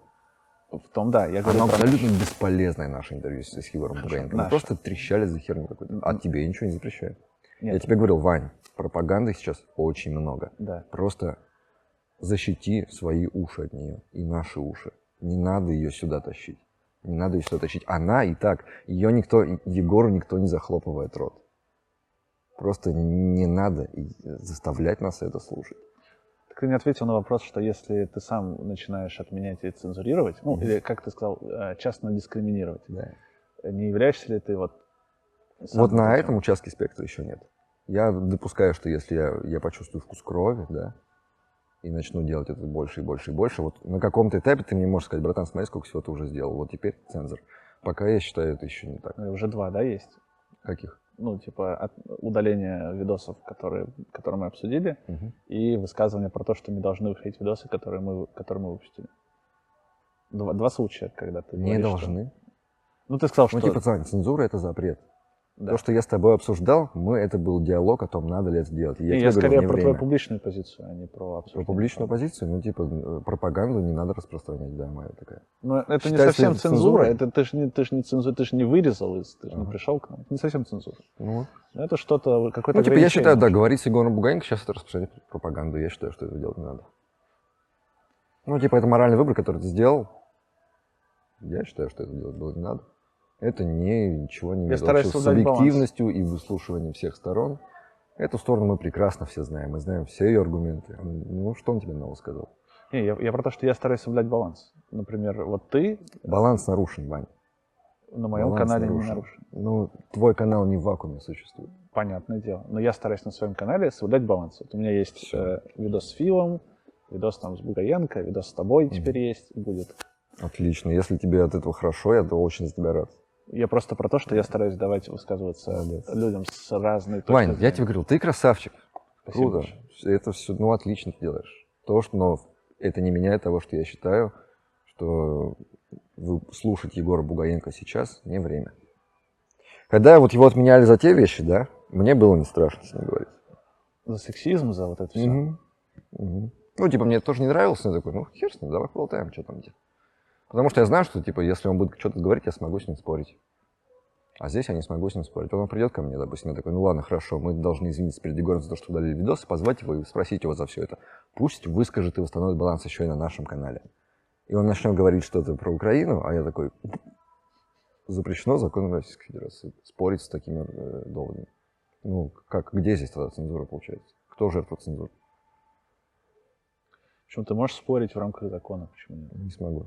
В том, да, я говорю Оно про- абсолютно бесполезное наше интервью с, с Егором Бугаенко. Мы просто трещали за херню какую-то. А тебе я ничего не запрещаю. Нет, Я тебе говорил, Вань, пропаганды сейчас очень много. да. Просто защити свои уши от нее и наши уши. Не надо ее сюда тащить. Не надо ее сюда тащить. Она и так. Ее никто, Егору никто не захлопывает рот. Просто не надо заставлять нас это слушать. Так ты не ответил на вопрос, что если ты сам начинаешь отменять и цензурировать, ну, или, как ты сказал, э, частно дискриминировать, не являешься ли ты вот... Вот на этим? этом участке спектра еще нет. Я допускаю, что если я, я почувствую вкус крови, да, и начну делать это больше и больше и больше, вот на каком-то этапе ты мне можешь сказать, братан, смотри, сколько всего ты уже сделал, вот теперь цензор. Пока я считаю, это еще не так. Ну, Уже два, да, есть? Каких? Ну, типа от- удаление видосов, которые, которые мы обсудили, Мгм. и высказывание про то, что не должны выходить видосы, которые мы, которые мы выпустили. Два, два случая, когда ты Не говоришь, что- должны. Ну, ты сказал, что... Ну, типа, Сань, цензура — это запрет. Да. То, что я с тобой обсуждал, мы, это был диалог о том, надо ли это делать. И Не, тебе я, говорю, скорее не про время. твою публичную позицию, а не про Про обсуждение. публичную позицию, ну, типа, э, пропаганду не надо распространять, да, моя такая. Но это не Считается совсем это цензура, цензурой? это ты же не, ты ж не цензура, ты же не вырезал, из, ты же не Ага. пришел к нам. Это не совсем цензура. Ну. Но Это что-то, какое-то Ну, типа, я считаю, да, говорить с Егором Бугаенко сейчас это распространять пропаганду. Я считаю, что это делать не надо. Ну, типа, это моральный выбор, который ты сделал. Я считаю, что это делать было не надо. Это не, ничего не имеет общего с соблюдать баланс. объективностью и выслушиванием всех сторон. Эту сторону мы прекрасно все знаем. Мы знаем все ее аргументы. Ну, что он тебе нового сказал? Не, я, я про то, что я стараюсь соблюдать баланс. Например, вот ты Баланс нарушен, Вань. на моем Баланс канале не нарушен. нарушен. Ну, твой канал не в вакууме существует. Понятное дело. Но я стараюсь на своем канале соблюдать баланс. Вот у меня есть э, видос с Филом, видос там с Бугаенко, видос с тобой теперь есть, будет. Отлично. Если тебе от этого хорошо, я то очень за тебя рад. Я просто про то, что я стараюсь давать высказываться Молодец. людям с разной точки Вань, я зрения. тебе говорил, ты красавчик. Спасибо Круто. большое. Это все, ну, отлично ты делаешь. То, что, но это не меняет того, что я считаю, что слушать Егора Бугаенко сейчас не время. Когда вот его отменяли за те вещи, да, мне было не страшно с ним говорить. За сексизм, за вот это все. Мгм. Мгм. Ну, типа, мне это тоже не нравилось, но я такой, ну, хер с ним, давай поболтаем, что там где. Потому что я знаю, что, типа, если он будет что-то говорить, я смогу с ним спорить. А здесь я не смогу с ним спорить. Он придет ко мне, допустим, я такой, ну ладно, хорошо, мы должны извиниться перед Егором за то, что удалили видос, позвать его и спросить его за все это. Пусть выскажет и восстановит баланс еще и на нашем канале. И он начнет говорить что-то про Украину, а я такой, запрещено законом Российской Федерации спорить с такими э, доводами. Ну, как, где здесь тогда цензура получается? Кто жертва цензуры? Почему ты можешь спорить в рамках закона? Почему нет? Не смогу.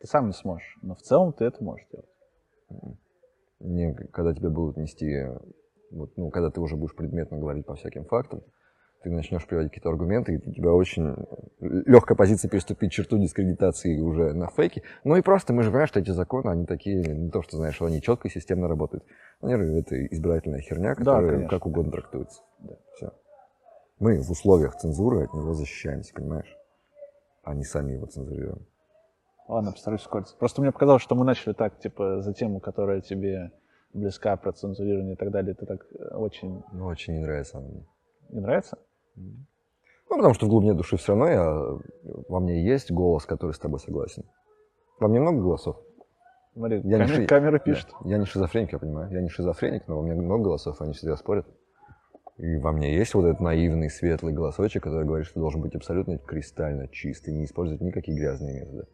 Ты сам не сможешь, но в целом ты это можешь делать. Не, когда тебе будут нести, вот, ну, когда ты уже будешь предметно говорить по всяким фактам, ты начнешь приводить какие-то аргументы, и у тебя очень легкая позиция переступить черту дискредитации уже на фейке. Ну и просто мы же понимаем, что эти законы, они такие, не то, что знаешь, что они четко и системно работают. Они, это избирательная херня, которая конечно. как угодно трактуется. Все. Мы в условиях цензуры от него защищаемся, понимаешь? А не сами его цензурируем. Ладно, постараюсь ускориться. Просто мне показалось, что мы начали так, типа, за тему, которая тебе близка, про цензурирование и так далее. Ты так э, очень Ну, очень не нравится она мне. не нравится? Ну, потому что в глубине души все равно я, во мне есть голос, который с тобой согласен. Во мне много голосов. Смотри, Я не камера, ши- камера пишет. Да. Я не шизофреник, я понимаю. Я не шизофреник, но во мне много голосов, они всегда спорят. И во мне есть вот этот наивный, светлый голосочек, который говорит, что должен быть абсолютно кристально чистый, не использовать никакие грязные методы.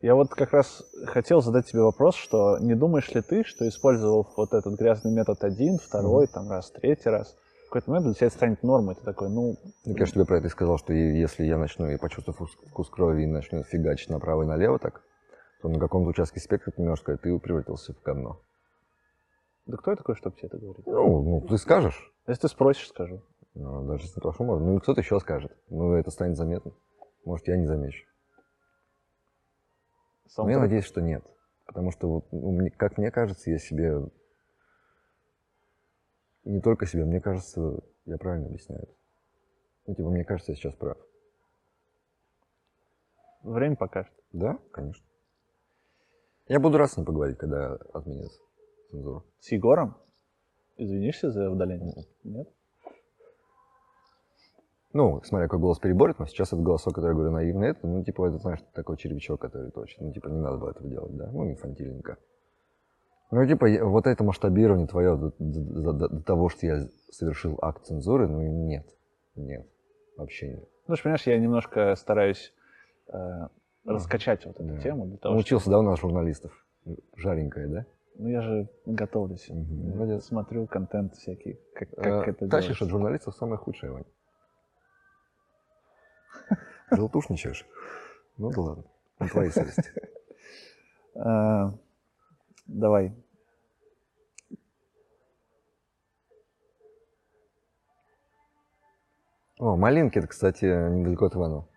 Я вот как раз хотел задать тебе вопрос, что не думаешь ли ты, что использовав вот этот грязный метод один, второй, там раз, третий раз, в какой-то момент для тебя это станет нормой. Ты такой, ну, Я, конечно, тебе про это и сказал, что если я начну и почувствую вкус, вкус крови и начну фигачить направо и налево так, то на каком-то участке спектра ты можешь сказать, ты превратился в говно. да кто я такой, чтобы тебе это говорить? Ну, ну, ты скажешь, Если ты спросишь, скажу. Ну, даже если прошу, можно. Ну, и кто-то еще скажет. Ну, это станет заметно. Может, я не замечу. Сам Но я надеюсь, что нет. Потому что, вот, ну, как мне кажется, я себе... Не только себе, мне кажется, я правильно объясняю. Ну, типа, мне кажется, я сейчас прав. Время покажет. Да, конечно. Я буду рад с ним поговорить, когда отменят цензуру. С Егором? Извинишься за удаление? Нет? Ну, смотря какой голос переборет, но сейчас этот голосок, который я говорю наивный, это, ну, типа, это, знаешь, такой червячок, который точит. Ну, типа, не надо было этого делать, да? Ну, инфантильненько. Ну, типа, вот это масштабирование твое до, до- до- до того, что я совершил акт цензуры, ну, нет. Нет. Вообще нет. Ну, что, понимаешь, я немножко стараюсь э, раскачать вот эту Да. тему. Для того, Научился, да, у нас журналистов? Жаренькая, да? чтобы- Ну, я же готовлюсь. Мгм, Я молодец. Смотрю контент всякий, как, как А, это Тащишь делается. от журналистов самое худшее, Вань. Желтушничаешь? Ну да ладно. На твоей совести. Э, Давай. О, малинки, это, кстати, недалеко от Иванова.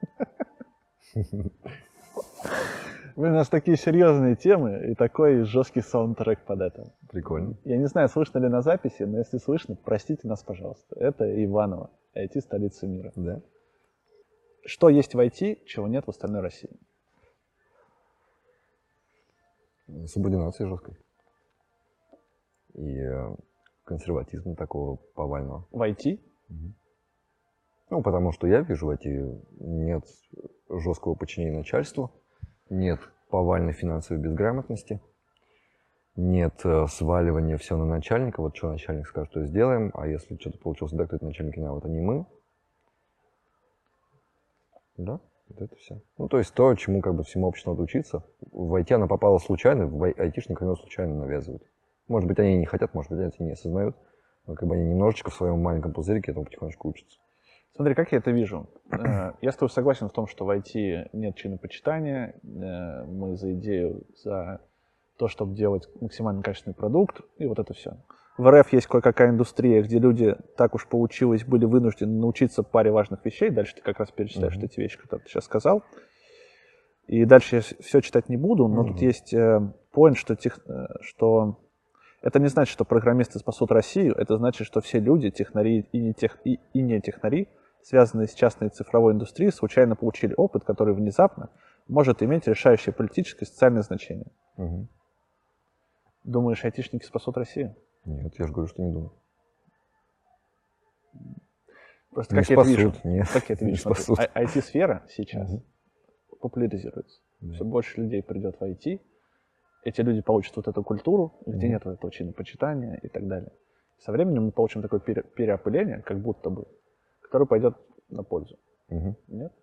Блин, у нас такие серьезные темы и такой жесткий саундтрек под это. Прикольно. Я не знаю, слышно ли на записи, но если слышно, простите нас, пожалуйста. Это Иваново, IT столица мира. Да. Что есть в IT, чего нет в остальной России? Субординация жесткой. И э, консерватизм такого повального. В IT? Ну, потому что я вижу в эти нет жесткого подчинения начальству, нет повальной финансовой безграмотности, нет э, сваливания все на начальника. Вот что начальник скажет, то сделаем, а если что-то получилось так, то это начальник а не мы. Да, вот это все. Ну, то есть то, чему как бы всему обществу надо учиться. В IT она попала случайно, в ай- айтишникам ее случайно навязывают. Может быть, они не хотят, может быть, они не осознают, но как бы они немножечко в своем маленьком пузырике этому потихонечку учатся. Смотри, как я это вижу. Э, Я с тобой согласен в том, что в IT нет чинопочитания. Э, Мы за идею, за то, чтобы делать максимально качественный продукт, и вот это все. В РФ есть кое-какая индустрия, где люди, так уж получилось, были вынуждены научиться паре важных вещей. Дальше ты как раз перечисляешь Мгм. эти вещи, которые ты сейчас сказал. И дальше я все читать не буду, но тут Мгм. есть э, point, что, тех, э, что это не значит, что программисты спасут Россию, это значит, что все люди, технари и не, тех, и, и не технари, связанные с частной цифровой индустрией, случайно получили опыт, который внезапно может иметь решающее политическое и социальное значение. Мгм. Думаешь, айтишники спасут Россию? Нет, я же говорю, что не думаю. Просто Не как я это вижу, спасут, нет, как я это <laughs> вижу, смотри, спасут. IT-сфера сейчас Мгм. популяризируется. Да. Все больше людей придет в IT, эти люди получат вот эту культуру, где Мгм. нет вот этого чинопочитания и так далее. Со временем мы получим такое пере- переопыление, как будто бы, которое пойдет на пользу. Мгм. Нет?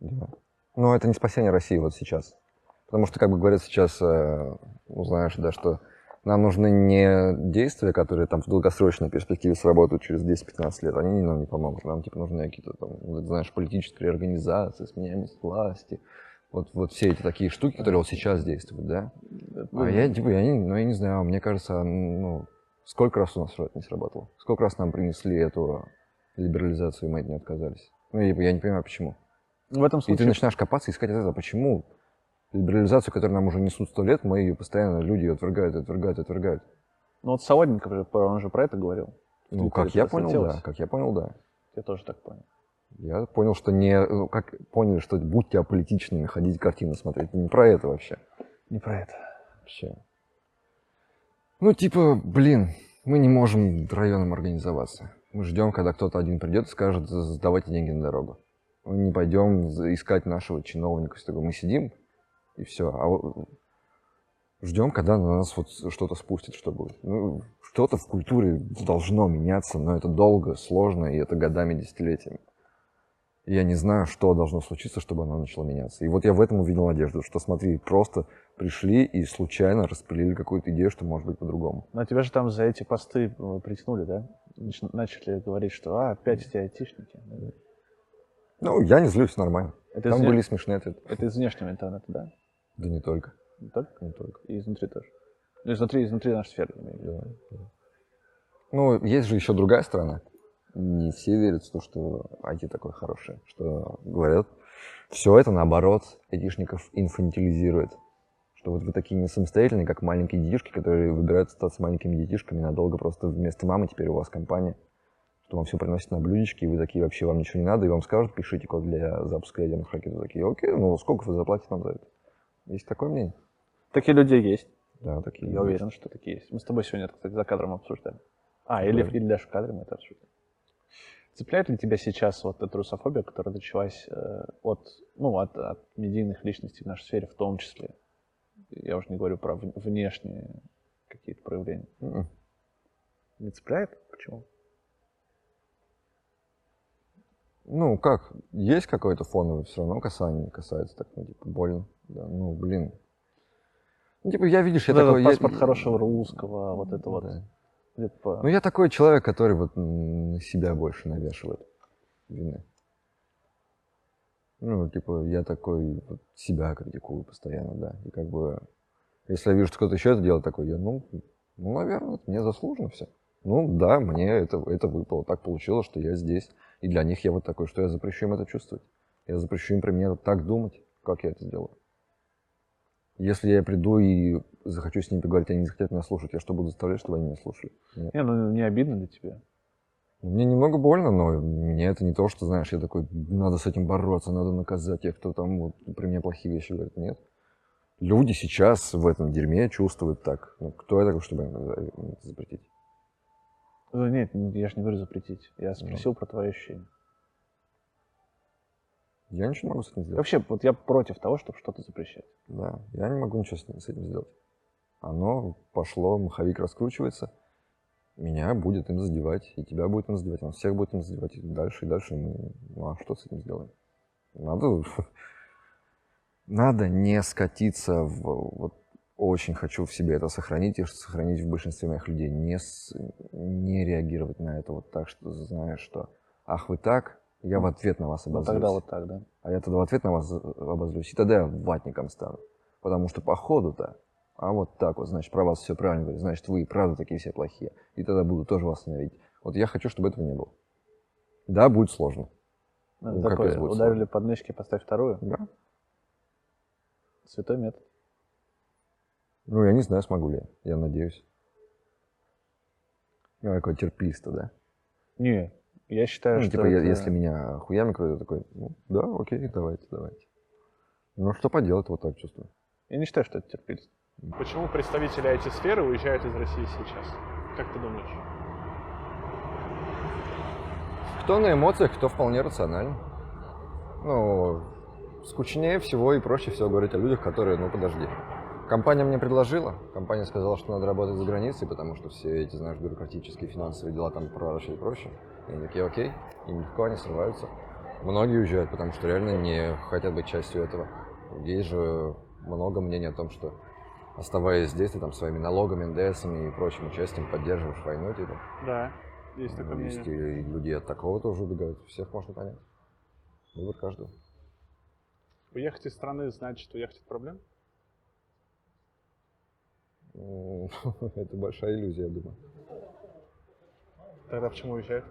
Да. Но это не спасение России вот сейчас. Потому что, как бы говорят сейчас, э, ну, знаешь, да, что нам нужны не действия, которые там в долгосрочной перспективе сработают через 10-15 лет, они нам не помогут. Нам, типа, нужны какие-то там, вот, знаешь, политические организации, сменяемость власти, вот, вот все эти такие штуки, которые вот сейчас действуют, да. А я, типа, я не, ну, я не знаю, мне кажется, ну, сколько раз у нас это не сработало? Сколько раз нам принесли эту либерализацию, и мы от нее отказались? Ну, типа, я не понимаю, почему. В этом И ты случае начинаешь копаться, искать это, почему либерализацию, которую нам уже несут сто лет, мы ее постоянно, люди ее отвергают, отвергают, отвергают. Ну вот Солодников же, он же про это говорил. Ну, как я понял, да, как я понял, да. Я тоже так понял. Я понял, что не, ну, как поняли, что будьте аполитичными, ходить картины смотреть. Не про это вообще. Не про это. Вообще. Ну, типа, блин, мы не можем районом организоваться. Мы ждем, когда кто-то один придет и скажет, сдавайте деньги на дорогу. Мы не пойдем искать нашего чиновника. Всё такое. Мы сидим, и все. А вот ждем, когда на нас вот что-то спустит, что будет. Ну, что-то в культуре должно меняться, но это долго, сложно, и это годами, десятилетиями. И я не знаю, что должно случиться, чтобы оно начало меняться. И вот я в этом увидел надежду, что смотри, просто пришли и случайно распылили какую-то идею, что может быть по-другому. Но тебя же там за эти посты э, притянули, да? Нач- Начали говорить, что а, опять эти айтишники. Ну, я не злюсь, нормально. Это, Там из, были смешные ответы. это из внешнего интернета, да? Да не только. Не только? Не только. И изнутри тоже. Ну, изнутри, изнутри нашей сферы. Да, да. Ну, есть же еще другая сторона. Не все верят в то, что IT такое хорошее. Что говорят, все это наоборот айтишников инфантилизирует. Что вот вы такие не самостоятельные, как маленькие детишки, которые выбирают стать маленькими детишками надолго просто вместо мамы теперь у вас компания. Что вам все приносят на блюдечке, и вы такие вообще вам ничего не надо, и вам скажут, пишите код для запуска ядерных ракет. Вы такие, окей, ну сколько вы заплатите нам за это? Есть такое мнение? Такие люди есть. Да, такие. Я есть. уверен, что такие есть. Мы с тобой сегодня кстати, за кадром обсуждали. А, или, Да. или даже в кадре мы это обсуждали. Цепляет ли тебя сейчас вот эта русофобия, которая началась э, от, ну, от, от медийных личностей в нашей сфере в том числе? Я уже не говорю про вн- внешние какие-то проявления. Мгм. Не цепляет? Почему? Ну, как, есть какое-то фоновое все равно касание, касается так, ну, типа, больно. Да, ну, блин. Ну, типа, я, видишь, я Вот такой... я- паспорт хорошего русского, вот это вот. Да. по- Ну, я такой человек, который вот на себя больше навешивает вины. Ну, типа, я такой вот себя критикую постоянно, да. И как бы, если я вижу, что кто-то еще это делает, такой, я, ну, ну, наверное, мне заслуженно все. Ну, да, мне это, это выпало. Так получилось, что я здесь. И для них я вот такой, что я запрещу им это чувствовать. Я запрещу им про меня так думать, как я это сделаю. Если я приду и захочу с ними поговорить, они не захотят меня слушать, я что, буду заставлять, чтобы они меня слушали? Нет. Не, ну не обидно для тебя? Мне немного больно, но мне это не то, что, знаешь, я такой, надо с этим бороться, надо наказать тех, кто там вот, при мне плохие вещи говорит. Нет. Люди сейчас в этом дерьме чувствуют так. Ну, кто я такой, чтобы им это запретить? Ну, Нет, я же не говорю запретить. Я спросил про твои ощущения. Я ничего не могу с этим сделать. Вообще, вот я против того, чтобы что-то запрещать. Да, я не могу ничего с этим сделать. Оно пошло, маховик раскручивается, меня будет им задевать, и тебя будет им задевать, нас всех будет им задевать, и дальше, и дальше. мы- Ну а что с этим сделаем? Надо, <laughs> надо не скатиться в... Вот очень хочу в себе это сохранить, и сохранить в большинстве моих людей. Не, с- не реагировать на это вот так, что знаешь, что ах, вы так, я в ответ на вас Ну, обозлюсь. тогда вот так, да? А я тогда в ответ на вас обозлюсь. И тогда я ватником стану. Потому что по ходу-то, а вот так вот, значит, про вас все правильно говорят, значит, вы и правда такие все плохие. И тогда буду тоже вас ненавидеть. Вот я хочу, чтобы этого не было. Да, будет сложно. Ну, Ну, такой, капец будет ударили под мышки, поставь вторую. Да. Святой метод. Ну, я не знаю, смогу ли. Я надеюсь. Ну, какой терписта, да? Не, я считаю, Ну, что типа, я- это- если меня хуями кроют, я такой, ну, да, окей, давайте, давайте. Ну, что поделать, вот так чувствую. Я не считаю, что это терпильство. Почему представители IT-сферы уезжают из России сейчас? Как ты думаешь? Кто на эмоциях, кто вполне рационально. Ну, скучнее всего и проще всего говорить о людях, которые, ну, подожди. Компания мне предложила, компания сказала, что надо работать за границей, потому что все эти, знаешь, бюрократические, финансовые дела там проворачивать проще. И они такие, окей, им легко, они срываются. Многие уезжают, потому что реально не хотят быть частью этого. Есть же много мнений о том, что оставаясь здесь, ты там своими налогами, НДСами и прочим участием поддерживаешь войну, типа. Да, есть такое Ну, Есть мнение. и люди от такого тоже убегают. Всех можно понять. Выбор каждого. Уехать из страны значит уехать от проблем? <laughs> Это большая иллюзия, я думаю. Тогда почему уезжают?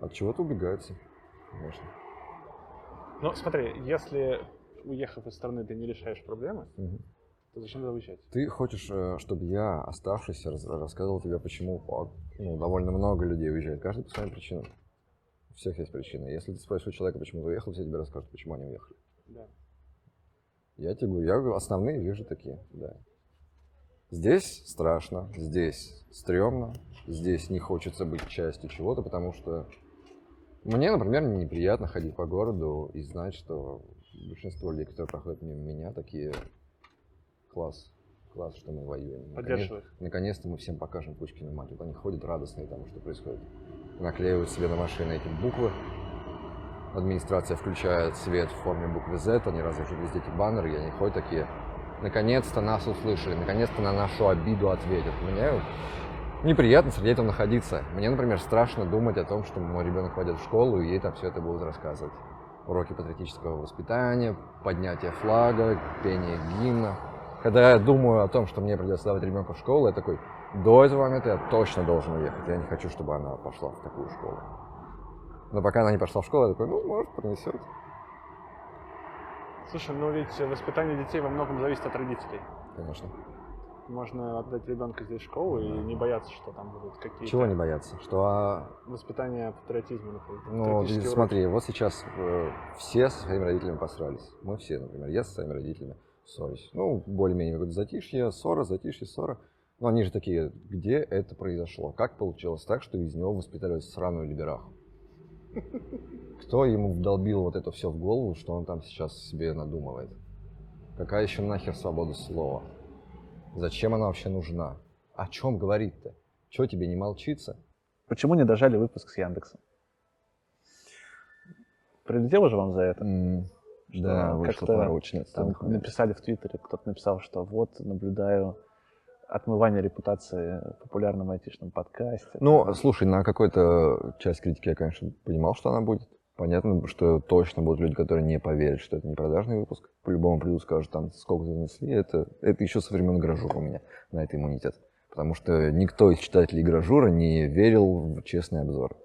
От чего-то убегается, конечно. Ну, смотри, если уехав из страны ты не решаешь проблемы, Мгм. то зачем тогда уезжать? Ты хочешь, э, чтобы я, оставшись, рассказывал тебе, почему ну, довольно много людей уезжает. Каждый по своим причинам. У всех есть причины. Если ты спросишь у человека, почему ты уехал, все тебе расскажут, почему они уехали. Да. Я тебе говорю, я говорю, основные вижу такие, да. Здесь страшно, здесь стрёмно, здесь не хочется быть частью чего-то, потому что мне, например, неприятно ходить по городу и знать, что большинство людей, которые проходят мимо меня, такие класс, класс, что мы воюем. Наконец- Поддерживаю их. Наконец-то мы всем покажем Пучкину мать. Вот они ходят радостные тому, что происходит. Наклеивают себе на машины эти буквы. Администрация включает свет в форме буквы Z, они развешивают везде эти баннеры, и они ходят такие, наконец-то нас услышали, наконец-то на нашу обиду ответят. Мне неприятно среди этого находиться. Мне, например, страшно думать о том, что мой ребенок пойдет в школу, и ей там все это будут рассказывать. Уроки патриотического воспитания, поднятие флага, пение гимна. Когда я думаю о том, что мне придется давать ребенка в школу, я такой, до этого момента я точно должен уехать. Я не хочу, чтобы она пошла в такую школу. Но пока она не пошла в школу, я такой, ну, может, пронесет. Слушай, ну ведь воспитание детей во многом зависит от родителей. Конечно. Можно отдать ребенка здесь в школу и не бояться, что там будут какие-то Чего не бояться? Что а, воспитание патриотизма, например. Ну, уроки. смотри, вот сейчас э, все со своими родителями посрались. Мы все, например, я со своими родителями ссорюсь. Ну, более-менее какое-то затишье, ссора, затишье, ссора. Но они же такие, где это произошло? Как получилось так, что из него воспитали сраную либераху? Кто ему вдолбил вот это все в голову, что он там сейчас себе надумывает? Какая еще нахер свобода слова? Зачем она вообще нужна? О чем говорит-то? Чего тебе не молчится? Почему не дожали выпуск с Яндексом? Прилетело же вам за это? М, Что Да, вышло Там моментов. написали в Твиттере, кто-то написал, что вот наблюдаю отмывание репутации популярном айтишном подкасте. Ну, слушай, на какую-то часть критики я, конечно, понимал, что она будет. Понятно, что точно будут люди, которые не поверят, что это не продажный выпуск. По-любому придут, скажут, там, сколько занесли. Это, это еще со времен Гражура у меня на это иммунитет. Потому что никто из читателей Гражура не верил в честный обзор.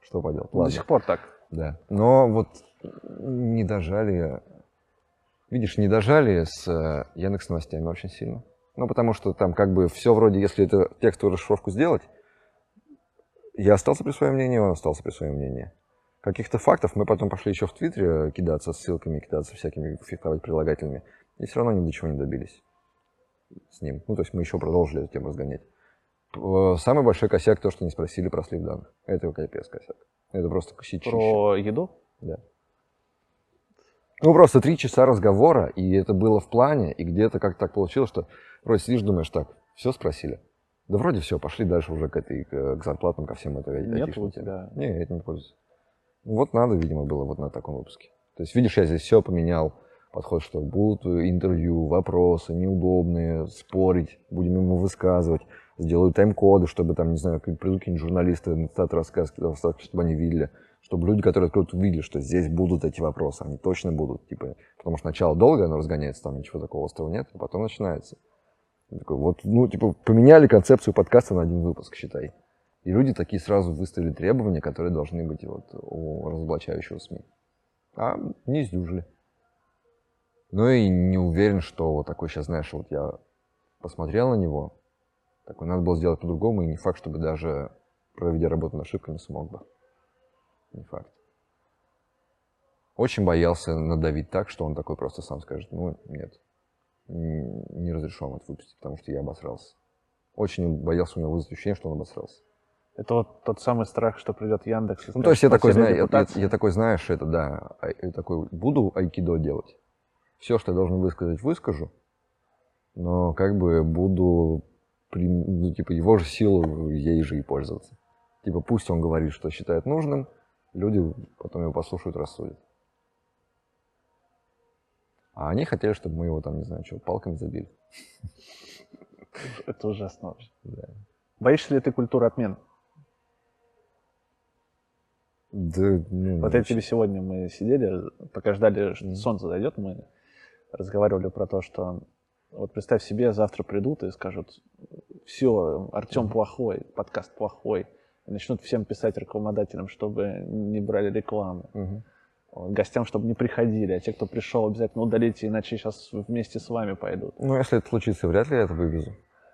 Что поделать? До Ладно. сих пор так. Да. Но вот не дожали, видишь, не дожали с э, Яндекс новостями очень сильно. Ну, потому что там как бы все вроде, если это текстовую расшифровку сделать, я остался при своем мнении, он остался при своем мнении. Каких-то фактов мы потом пошли еще в Твиттере кидаться ссылками, кидаться всякими, фехтовать прилагательными. И все равно ни до чего не добились с ним. Ну, то есть мы еще продолжили эту тему разгонять. Самый большой косяк то, что не спросили про слив данных. Это капец косяк. Это просто косячище. Про еду? Да. Ну, просто три часа разговора, и это было в плане, и где-то как так получилось, что вроде сидишь, думаешь, так, все спросили. Да вроде все, пошли дальше уже к этой, к, зарплатам, ко всем этой Нет у тебя. Не, я этим не пользуюсь. Ну, Вот надо, видимо, было вот на таком выпуске. То есть, видишь, я здесь все поменял. Подход, что будут интервью, вопросы неудобные, спорить, будем ему высказывать. Сделаю тайм-коды, чтобы там, не знаю, придут какие-нибудь журналисты, стат рассказки, чтобы они видели. Чтобы люди, которые откроют, увидели, что здесь будут эти вопросы. Они точно будут. Типа, потому что сначала долго оно разгоняется, там ничего такого острого нет, а потом начинается. Я такой, вот, ну, типа, поменяли концепцию подкаста на один выпуск, считай. И люди такие сразу выставили требования, которые должны быть вот у разоблачающего СМИ. А не сдюжили. Ну и не уверен, что вот такой сейчас, знаешь, вот я посмотрел на него, такой, надо было сделать по-другому, и не факт, чтобы даже проведя работу над ошибкой, не смог бы. Не факт. Очень боялся надавить так, что он такой просто сам скажет, ну, нет, не разрешу вам это выпустить, потому что я обосрался. Очень боялся у него вызвать ощущение, что он обосрался. Это вот тот самый страх, что придет Яндекс. Ну, то есть я такой, «Потеря знаю, я, я- репутации». я такой, знаешь, это да, а- я такой, буду айкидо делать. Все, что я должен высказать, выскажу, но как бы буду, ну, типа, его же силу, ей же и пользоваться. Типа, пусть он говорит, что считает нужным, люди потом его послушают, рассудят. А они хотели, чтобы мы его там, не знаю, что, палками забили. Это ужасно вообще. Да. Боишься ли ты культуры отмен? Да, ну, Вот я тебе сегодня мы сидели, пока ждали, что солнце зайдет, мы разговаривали про то, что вот представь себе, завтра придут и скажут, все, Артем плохой, подкаст плохой, начнут всем писать рекламодателям, чтобы не брали рекламу, Мгм. Вот, гостям, чтобы не приходили, а те, кто пришел, обязательно удалите, иначе сейчас вместе с вами пойдут. Ну, если это случится, вряд ли я это вывезу.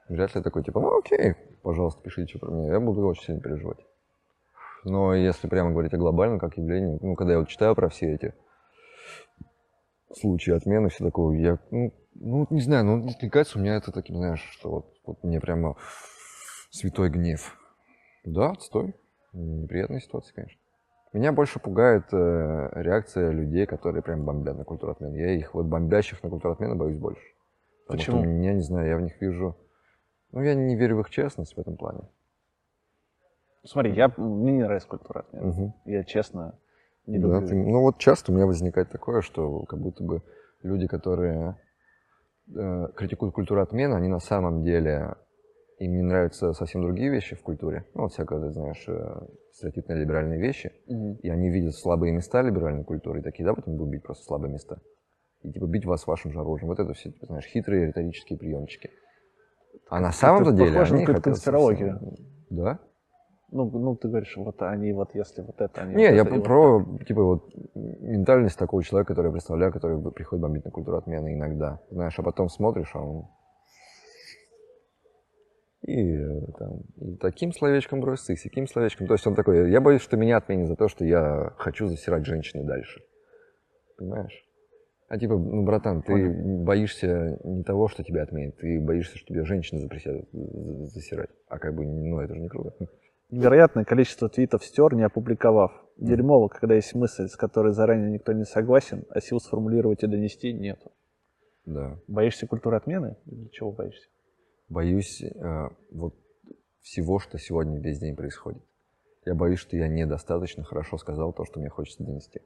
Вряд ли такой, типа, ну окей, пожалуйста, пишите что про меня. Я буду очень сильно переживать. Но если прямо говорить о глобальном как явлении, ну, когда я вот читаю про все эти случаи отмены, все такое, я, ну, ну, не знаю, ну, откликается у меня это таким, знаешь, что вот, вот мне прямо святой гнев. Да, отстой. Неприятная ситуация, конечно. Меня больше пугает э, реакция людей, которые прям бомбят на культуру отмены. Я их вот бомбящих на культуру отмены боюсь больше. Потому Почему? что я не знаю, я в них вижу... Ну, я не верю в их честность в этом плане. Смотри, я, мне не нравится культура отмен. Мгм. Я честно не Да, люблю. ты- ну вот часто у меня возникает такое, что как будто бы люди, которые э, критикуют культуру отмены, они на самом деле им не нравятся совсем другие вещи в культуре. Ну, вот всякое, ты знаешь, э, стереотипные либеральные вещи. Мгм. И они видят слабые места либеральной культуры и такие, да, потом будут бить просто слабые места. И типа бить вас вашим же оружием. Вот это все, типа, знаешь, хитрые риторические приемчики. А на самом-то деле похоже на какую-то конспирологию. Да? Ну, ну, ты говоришь, вот они, вот если вот это, они... Не, вот я это, и про, вот типа, вот ментальность такого человека, который я представляю, который приходит бомбить на культуру отмены иногда. Знаешь, а потом смотришь, а он... И, э, там, и таким словечком бросится, и сяким словечком. То есть он такой, я боюсь, что меня отменят за то, что я хочу засирать женщины дальше. Понимаешь? А типа, ну, братан, ты боишься не того, что тебя отменят, ты боишься, что тебя женщины запретят за- засирать. А как бы, ну, это же не круто. Невероятное количество твитов стер, не опубликовав. Дерьмово, когда есть мысль, с которой заранее никто не согласен, а сил сформулировать и донести нету. Да. Боишься культуры отмены? Или чего боишься? Боюсь э, вот всего, что сегодня весь день происходит. Я боюсь, что я недостаточно хорошо сказал то, что мне хочется донести.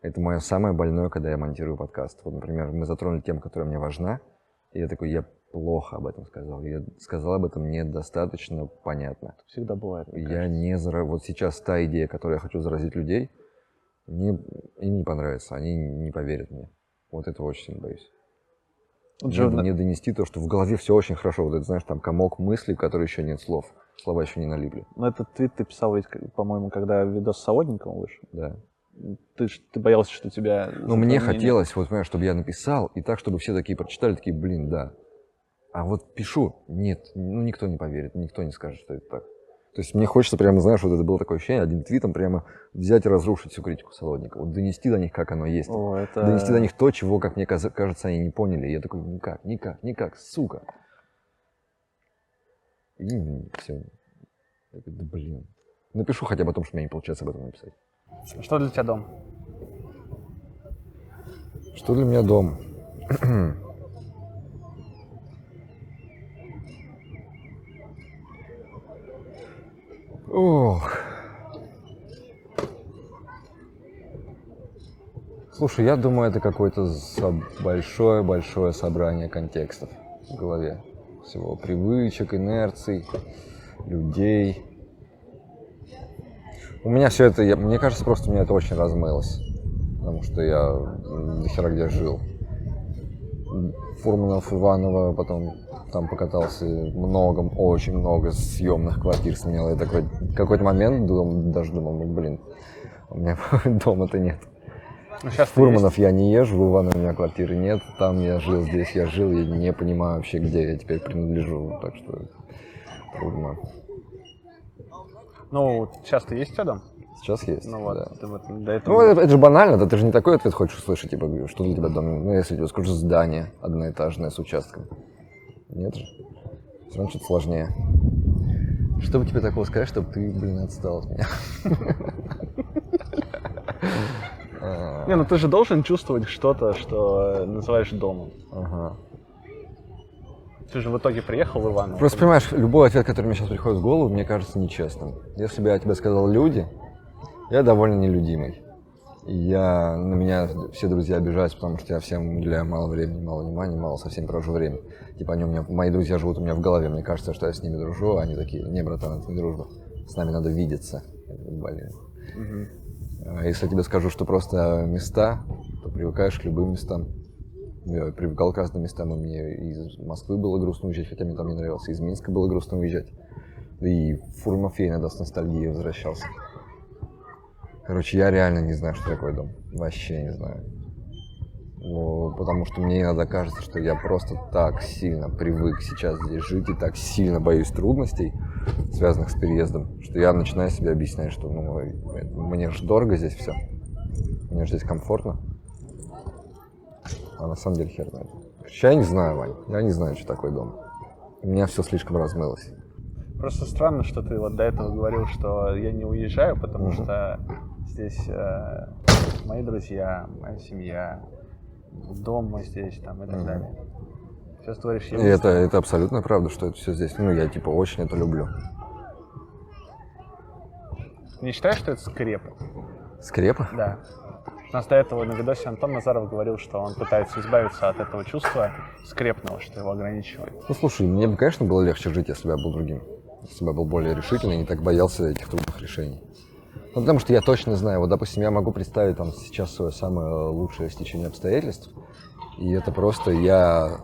Это мое самое больное, когда я монтирую подкаст. Вот, например, мы затронули тему, которая мне важна, и я такой, я плохо об этом сказал. Я сказал об этом недостаточно понятно. Всегда бывает. Я кажется. не зара... Вот сейчас та идея, которую я хочу заразить людей, мне... им не понравится, они не поверят мне. Вот этого очень сильно боюсь. Джо, Мне, мне донести то, что в голове все очень хорошо. Вот это, знаешь, там комок мыслей, в которой еще нет слов. Слова еще не налипли. ну, этот твит ты писал, ведь, по-моему, когда видос с Солодниковым вышел. Да. Ты, ты боялся, что тебя... Но мне хотелось, вот, понимаешь, чтобы я написал, и так, чтобы все такие прочитали, такие, блин, да. А вот пишу, нет, ну никто не поверит, никто не скажет, что это так. То есть мне хочется прямо, знаешь, вот это было такое ощущение, одним твитом прямо взять и разрушить всю критику Солодникова. Вот донести до них, как оно есть. О, это... Донести до них то, чего, как мне кажется, они не поняли. И я такой, никак, никак, никак, сука. И все. Я такой, да блин. Напишу хотя бы о том, что у меня не получается об этом написать. Что для тебя дом? Что для меня дом? <clears throat> Ох. Слушай, я думаю, это какое-то большое-большое собрание контекстов в голове. Всего привычек, инерций, людей. У меня все это, я- мне кажется, просто у меня это очень размылось. Потому что я до хера где жил. Фурманов, Иваново, потом там покатался много, очень много съемных квартир сменял. Я такой, какой-то момент дум- даже думал, ну блин, у меня <laughs> дома-то нет. Ну, сейчас Фурманов я не езжу, в Ивана у меня квартиры нет, там я жил, здесь я жил, я не понимаю вообще, где я теперь принадлежу, так что трудно. Ну, сейчас-то есть у тебя дом? Сейчас есть, Ну вот, да. ты вот до этого... Ну, это, это же банально, да ты же не такой ответ хочешь услышать, типа, что для тебя дом, ну, если тебе скажу здание одноэтажное с участком. Нет же. Все равно что-то сложнее. Что бы тебе такого сказать, чтобы ты, блин, отстал от меня? <laughs> Не, ну ты же должен чувствовать что-то, что называешь домом. Ага. Ты же в итоге приехал в Иваново. Просто понимаешь, любой ответ, который мне сейчас приходит в голову, мне кажется нечестным. Если бы я тебе сказал люди, я довольно нелюдимый. И я, на меня все друзья обижаются, потому что я всем уделяю мало времени, мало внимания, мало совсем провожу время. Типа они у меня, мои друзья живут у меня в голове, мне кажется, что я с ними дружу, а они такие, не, братан, это не дружба, с нами надо видеться. Блин. А Если я тебе скажу, что просто места, то привыкаешь к любым местам. Я привыкал к разным местам, и мне из Москвы было грустно уезжать, хотя мне там не нравилось, из Минска было грустно уезжать. Да и я иногда с ностальгией возвращался. Короче, я реально не знаю, что такое дом. Вообще не знаю. Ну, потому что мне иногда кажется, что я просто так сильно привык сейчас здесь жить и так сильно боюсь трудностей, связанных с переездом, что я начинаю себе объяснять, что ну, мне же дорого здесь все. Мне же здесь комфортно. А на самом деле хер знает. Я не знаю, Вань. Я не знаю, что такое дом. У меня все слишком размылось. Просто странно, что ты вот до этого говорил, что я не уезжаю, потому Мгм. что здесь э, мои друзья, моя семья, дом мой здесь там и так далее. Сейчас ты говоришь, я это, это абсолютно правда, что это все здесь. Ну, я типа очень это люблю. не считаешь, что это скрепа? Скрепа? Да. У нас до этого на видосе Антон Назаров говорил, что он пытается избавиться от этого чувства скрепного, что его ограничивает. Ну, слушай, мне бы, конечно, было легче жить, если бы я был другим. Если бы я был более решительный и не так боялся этих трудных решений. Ну, потому что я точно знаю, вот, допустим, я могу представить там сейчас свое самое лучшее стечение обстоятельств, и это просто я,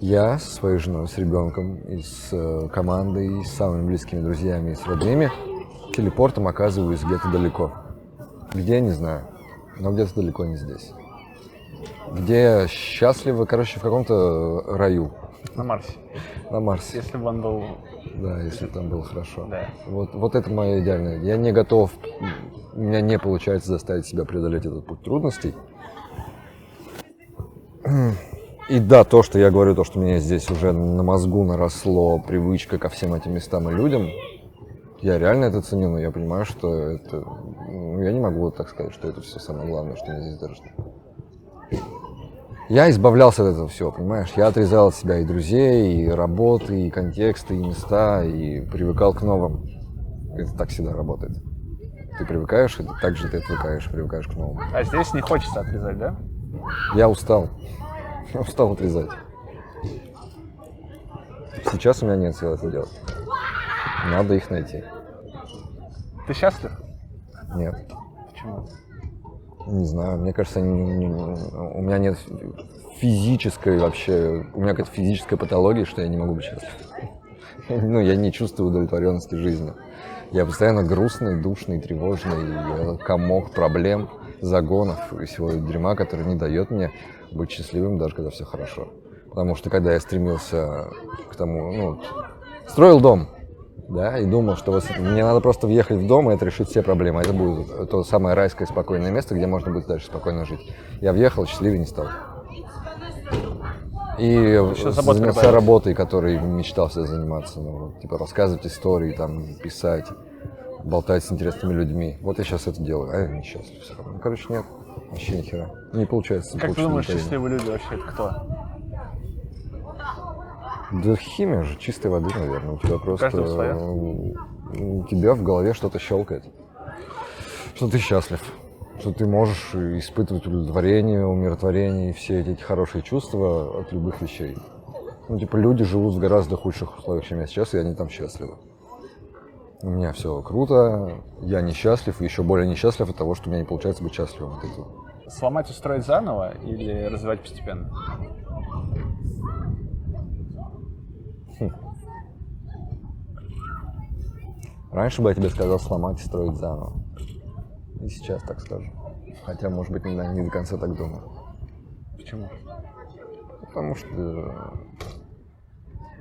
я со своей женой, с ребенком, и с э, командой, и с самыми близкими друзьями, и с родными, телепортом оказываюсь где-то далеко. Где, не знаю, но где-то далеко не здесь. Где счастливо, короче, в каком-то раю, На Марсе. на Марсе. Если бы он был... Да, если там было хорошо. Да. Вот, вот это моя идеальная. Я не готов, у меня не получается заставить себя преодолеть этот путь трудностей. И да, то, что я говорю, то, что у меня здесь уже на мозгу наросло привычка ко всем этим местам и людям, я реально это ценю, но я понимаю, что это... ну, я не могу вот так сказать, что это все самое главное, что меня здесь держит. Я избавлялся от этого всего, понимаешь? Я отрезал от себя и друзей, и работы, и контексты, и места, и привыкал к новым. Это так всегда работает. Ты привыкаешь, и так же ты отвыкаешь, привыкаешь к новому. А здесь не хочется отрезать, да? Я устал. <laughs> Я устал отрезать. Сейчас у меня нет сил это делать. Надо их найти. Ты счастлив? Нет. Почему? Не знаю, мне кажется, не- не- у меня нет физической вообще, у меня какая-то физическая патология, что я не могу быть счастлив. Ну, я не чувствую удовлетворенности жизнью. Я постоянно грустный, душный, тревожный, комок проблем, загонов и всего дерьма, который не дает мне быть счастливым, даже когда все хорошо. Потому что когда я стремился к тому, ну, строил дом, да, и думал, что вот мне надо просто въехать в дом, и это решит все проблемы. Это будет то самое райское спокойное место, где можно будет дальше спокойно жить. Я въехал, счастливее не стал. И Еще занялся работой, которой мечтал всегда заниматься. Ну, типа рассказывать истории, там, писать, болтать с интересными людьми. Вот я сейчас это делаю, а я несчастлив все равно. Ну, короче, нет, вообще ни хера. Не получается. не Как ты думаешь, счастливые люди вообще это кто? Да химия же, чистой воды, наверное. У тебя просто... каждого своя. У тебя в голове что-то щелкает. Что ты счастлив. Что ты можешь испытывать удовлетворение, умиротворение и все эти хорошие чувства от любых вещей. Ну, типа, люди живут в гораздо худших условиях, чем я сейчас, и они там счастливы. У меня все круто, я несчастлив, и еще более несчастлив от того, что у меня не получается быть счастливым от этого. Сломать и строить заново или развивать постепенно? Раньше бы я тебе сказал сломать и строить заново. И сейчас так скажу. Хотя, может быть, не, не до конца так думаю. Почему? Потому что...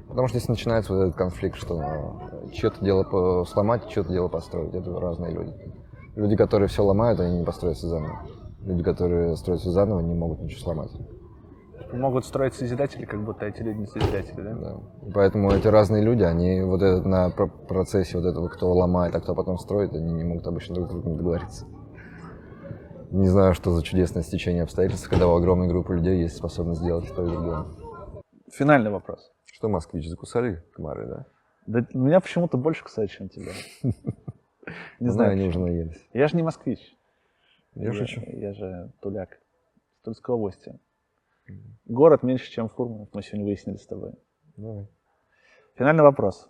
Потому что здесь начинается вот этот конфликт, что чье-то дело по- сломать, чье-то дело построить. Это разные люди. Люди, которые все ломают, они не построятся заново. Люди, которые строят все заново, не могут ничего сломать. Могут строить созидатели, как будто эти люди не созидатели, да? Да. Поэтому эти разные люди, они вот этот, на про- процессе вот этого, кто ломает, а кто потом строит, они не могут обычно друг с другом договориться. Не знаю, что за чудесное стечение обстоятельств, когда у огромной группы людей есть способность сделать то и другое. Финальный вопрос. Что, москвич, закусали комары, да? Да меня почему-то больше, кстати, чем тебя. <laughs> Не знаю. они уже наелись. Я же не москвич. Я шучу. Я же туляк. Тульской области. Город меньше, чем Фурманов, мы сегодня выяснили с тобой. Давай. Финальный вопрос.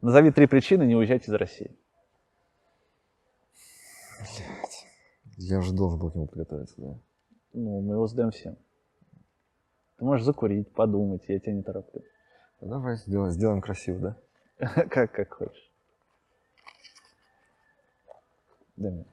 Назови три причины не уезжать из России. Я же должен был к нему подготовиться, да? Ну, мы его задаем всем. Ты можешь закурить, подумать, я тебя не тороплю. Ну, Давай сделаем, сделаем красиво, да? <laughs> Как, как хочешь. Дай мне.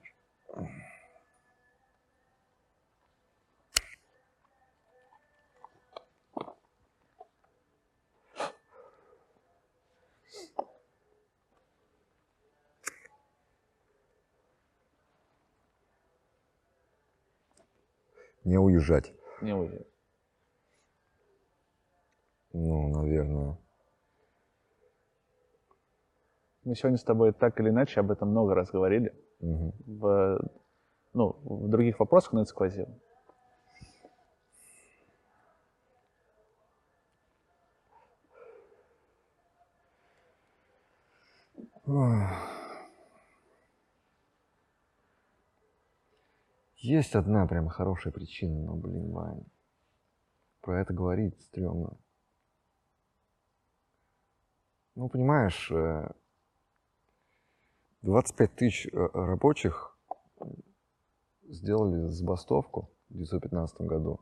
Не уезжать. Не уезжай. Ну, наверное. Мы сегодня с тобой так или иначе об этом много раз говорили. Мгм. В, ну, в других вопросах, но это сквозило. Есть одна прям хорошая причина, но, блин, Вань, про это говорить стрёмно. Ну, понимаешь, э, 25 тысяч э, рабочих сделали забастовку в 1915 году.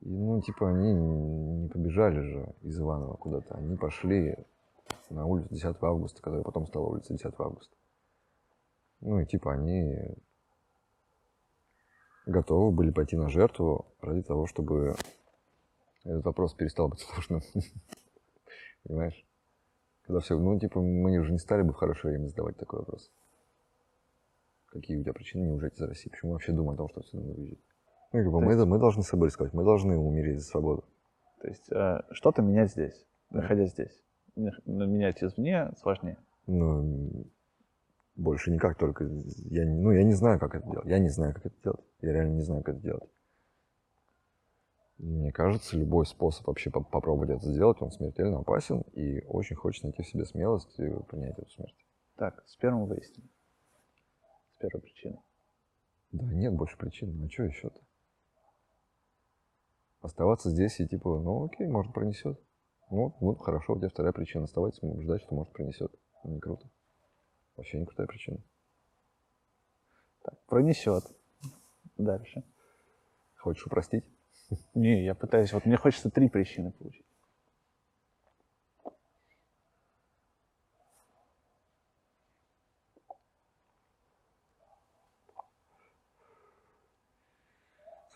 И, ну, типа, они не побежали же из Иванова куда-то. Они пошли на улицу 10 августа, которая потом стала улицей 10 августа. Ну, и типа они готовы были пойти на жертву ради того, чтобы этот вопрос перестал быть <laughs> сложным. Понимаешь? Когда все, ну, типа, мы уже не стали бы в хорошее время задавать такой вопрос. Какие у тебя причины не уезжать из России? Почему вообще думать о том, что отсюда надо уезжать? Ну, как бы, То мы, есть- мы должны с собой рисковать, мы должны умереть за свободу. То есть э, что-то менять здесь, находясь здесь. Менять извне сложнее. Ну, больше никак, только я, ну, я не знаю, как это делать. Я не знаю, как это делать. Я реально не знаю, как это делать. Мне кажется, любой способ вообще поп- попробовать это сделать, он смертельно опасен, и очень хочется найти в себе смелость и принять эту смерть. Так, с первым выясним. С первой причины. Да, нет больше причин. А что еще-то? Оставаться здесь и типа, ну окей, может пронесет. Ну, ну хорошо, у тебя вторая причина. Оставайся, м, ждать, что может пронесет. Не круто. Вообще не крутая причина. Так, пронесет. Дальше. Хочешь упростить? <laughs> Не, я пытаюсь, вот мне хочется три причины получить.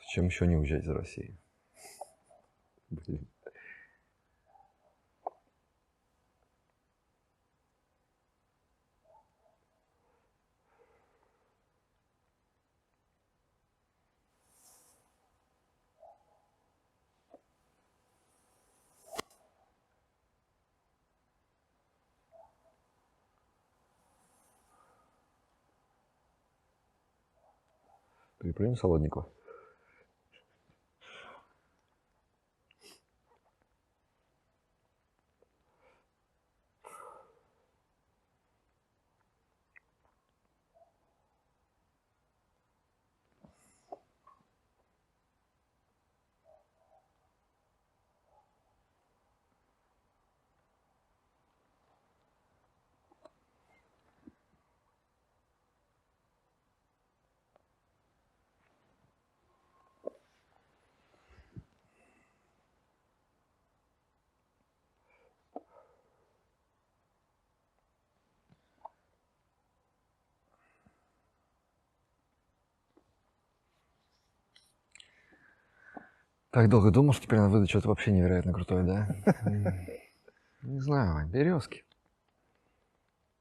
Зачем еще не уезжать из России? Блин. Переплюнем Солодникова. Так долго думал, что теперь надо выдать что-то вообще невероятно крутое, да? Не знаю, Вань, березки.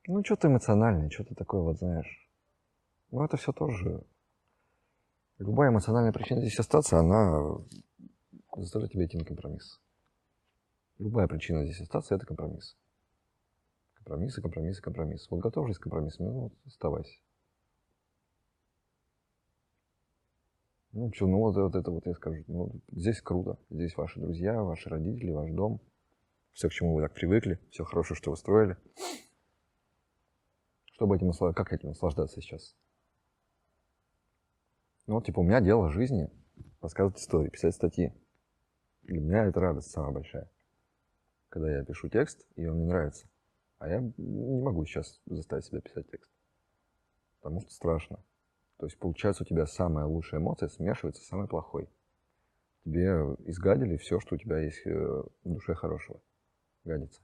Ну, что-то эмоциональное, что-то такое, вот знаешь. Ну, это все тоже... Любая эмоциональная причина здесь остаться, она заставляет тебя идти на компромисс. Любая причина здесь остаться – это компромисс. Компромиссы, компромиссы, компромиссы. Вот готов же с компромиссами, ну, оставайся. Ну что, ну вот, вот это вот я скажу. Ну, здесь круто. Здесь ваши друзья, ваши родители, ваш дом. Все, к чему вы так привыкли. Все хорошее, что вы строили. Чтобы этим насла- Как этим наслаждаться сейчас? Ну вот, типа, у меня дело жизни рассказывать истории, писать статьи. Для меня это радость самая большая. Когда я пишу текст, и он мне нравится. А я не могу сейчас заставить себя писать текст. Потому что страшно. То есть, получается, у тебя самая лучшая эмоция смешивается с самой плохой. Тебе изгадили все, что у тебя есть э, в душе хорошего. Гадится.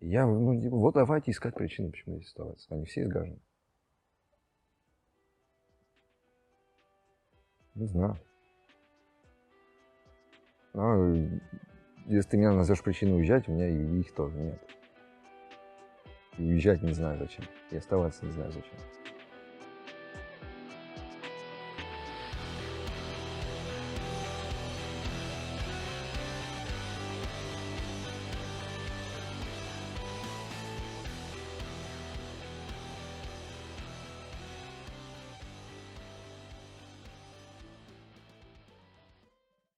Я, ну, вот давайте искать причины, почему здесь оставаться. Они все изгажены. Не знаю. Ну, и если ты меня назовешь причиной уезжать, у меня их тоже нет. И уезжать не знаю зачем. И оставаться не знаю зачем.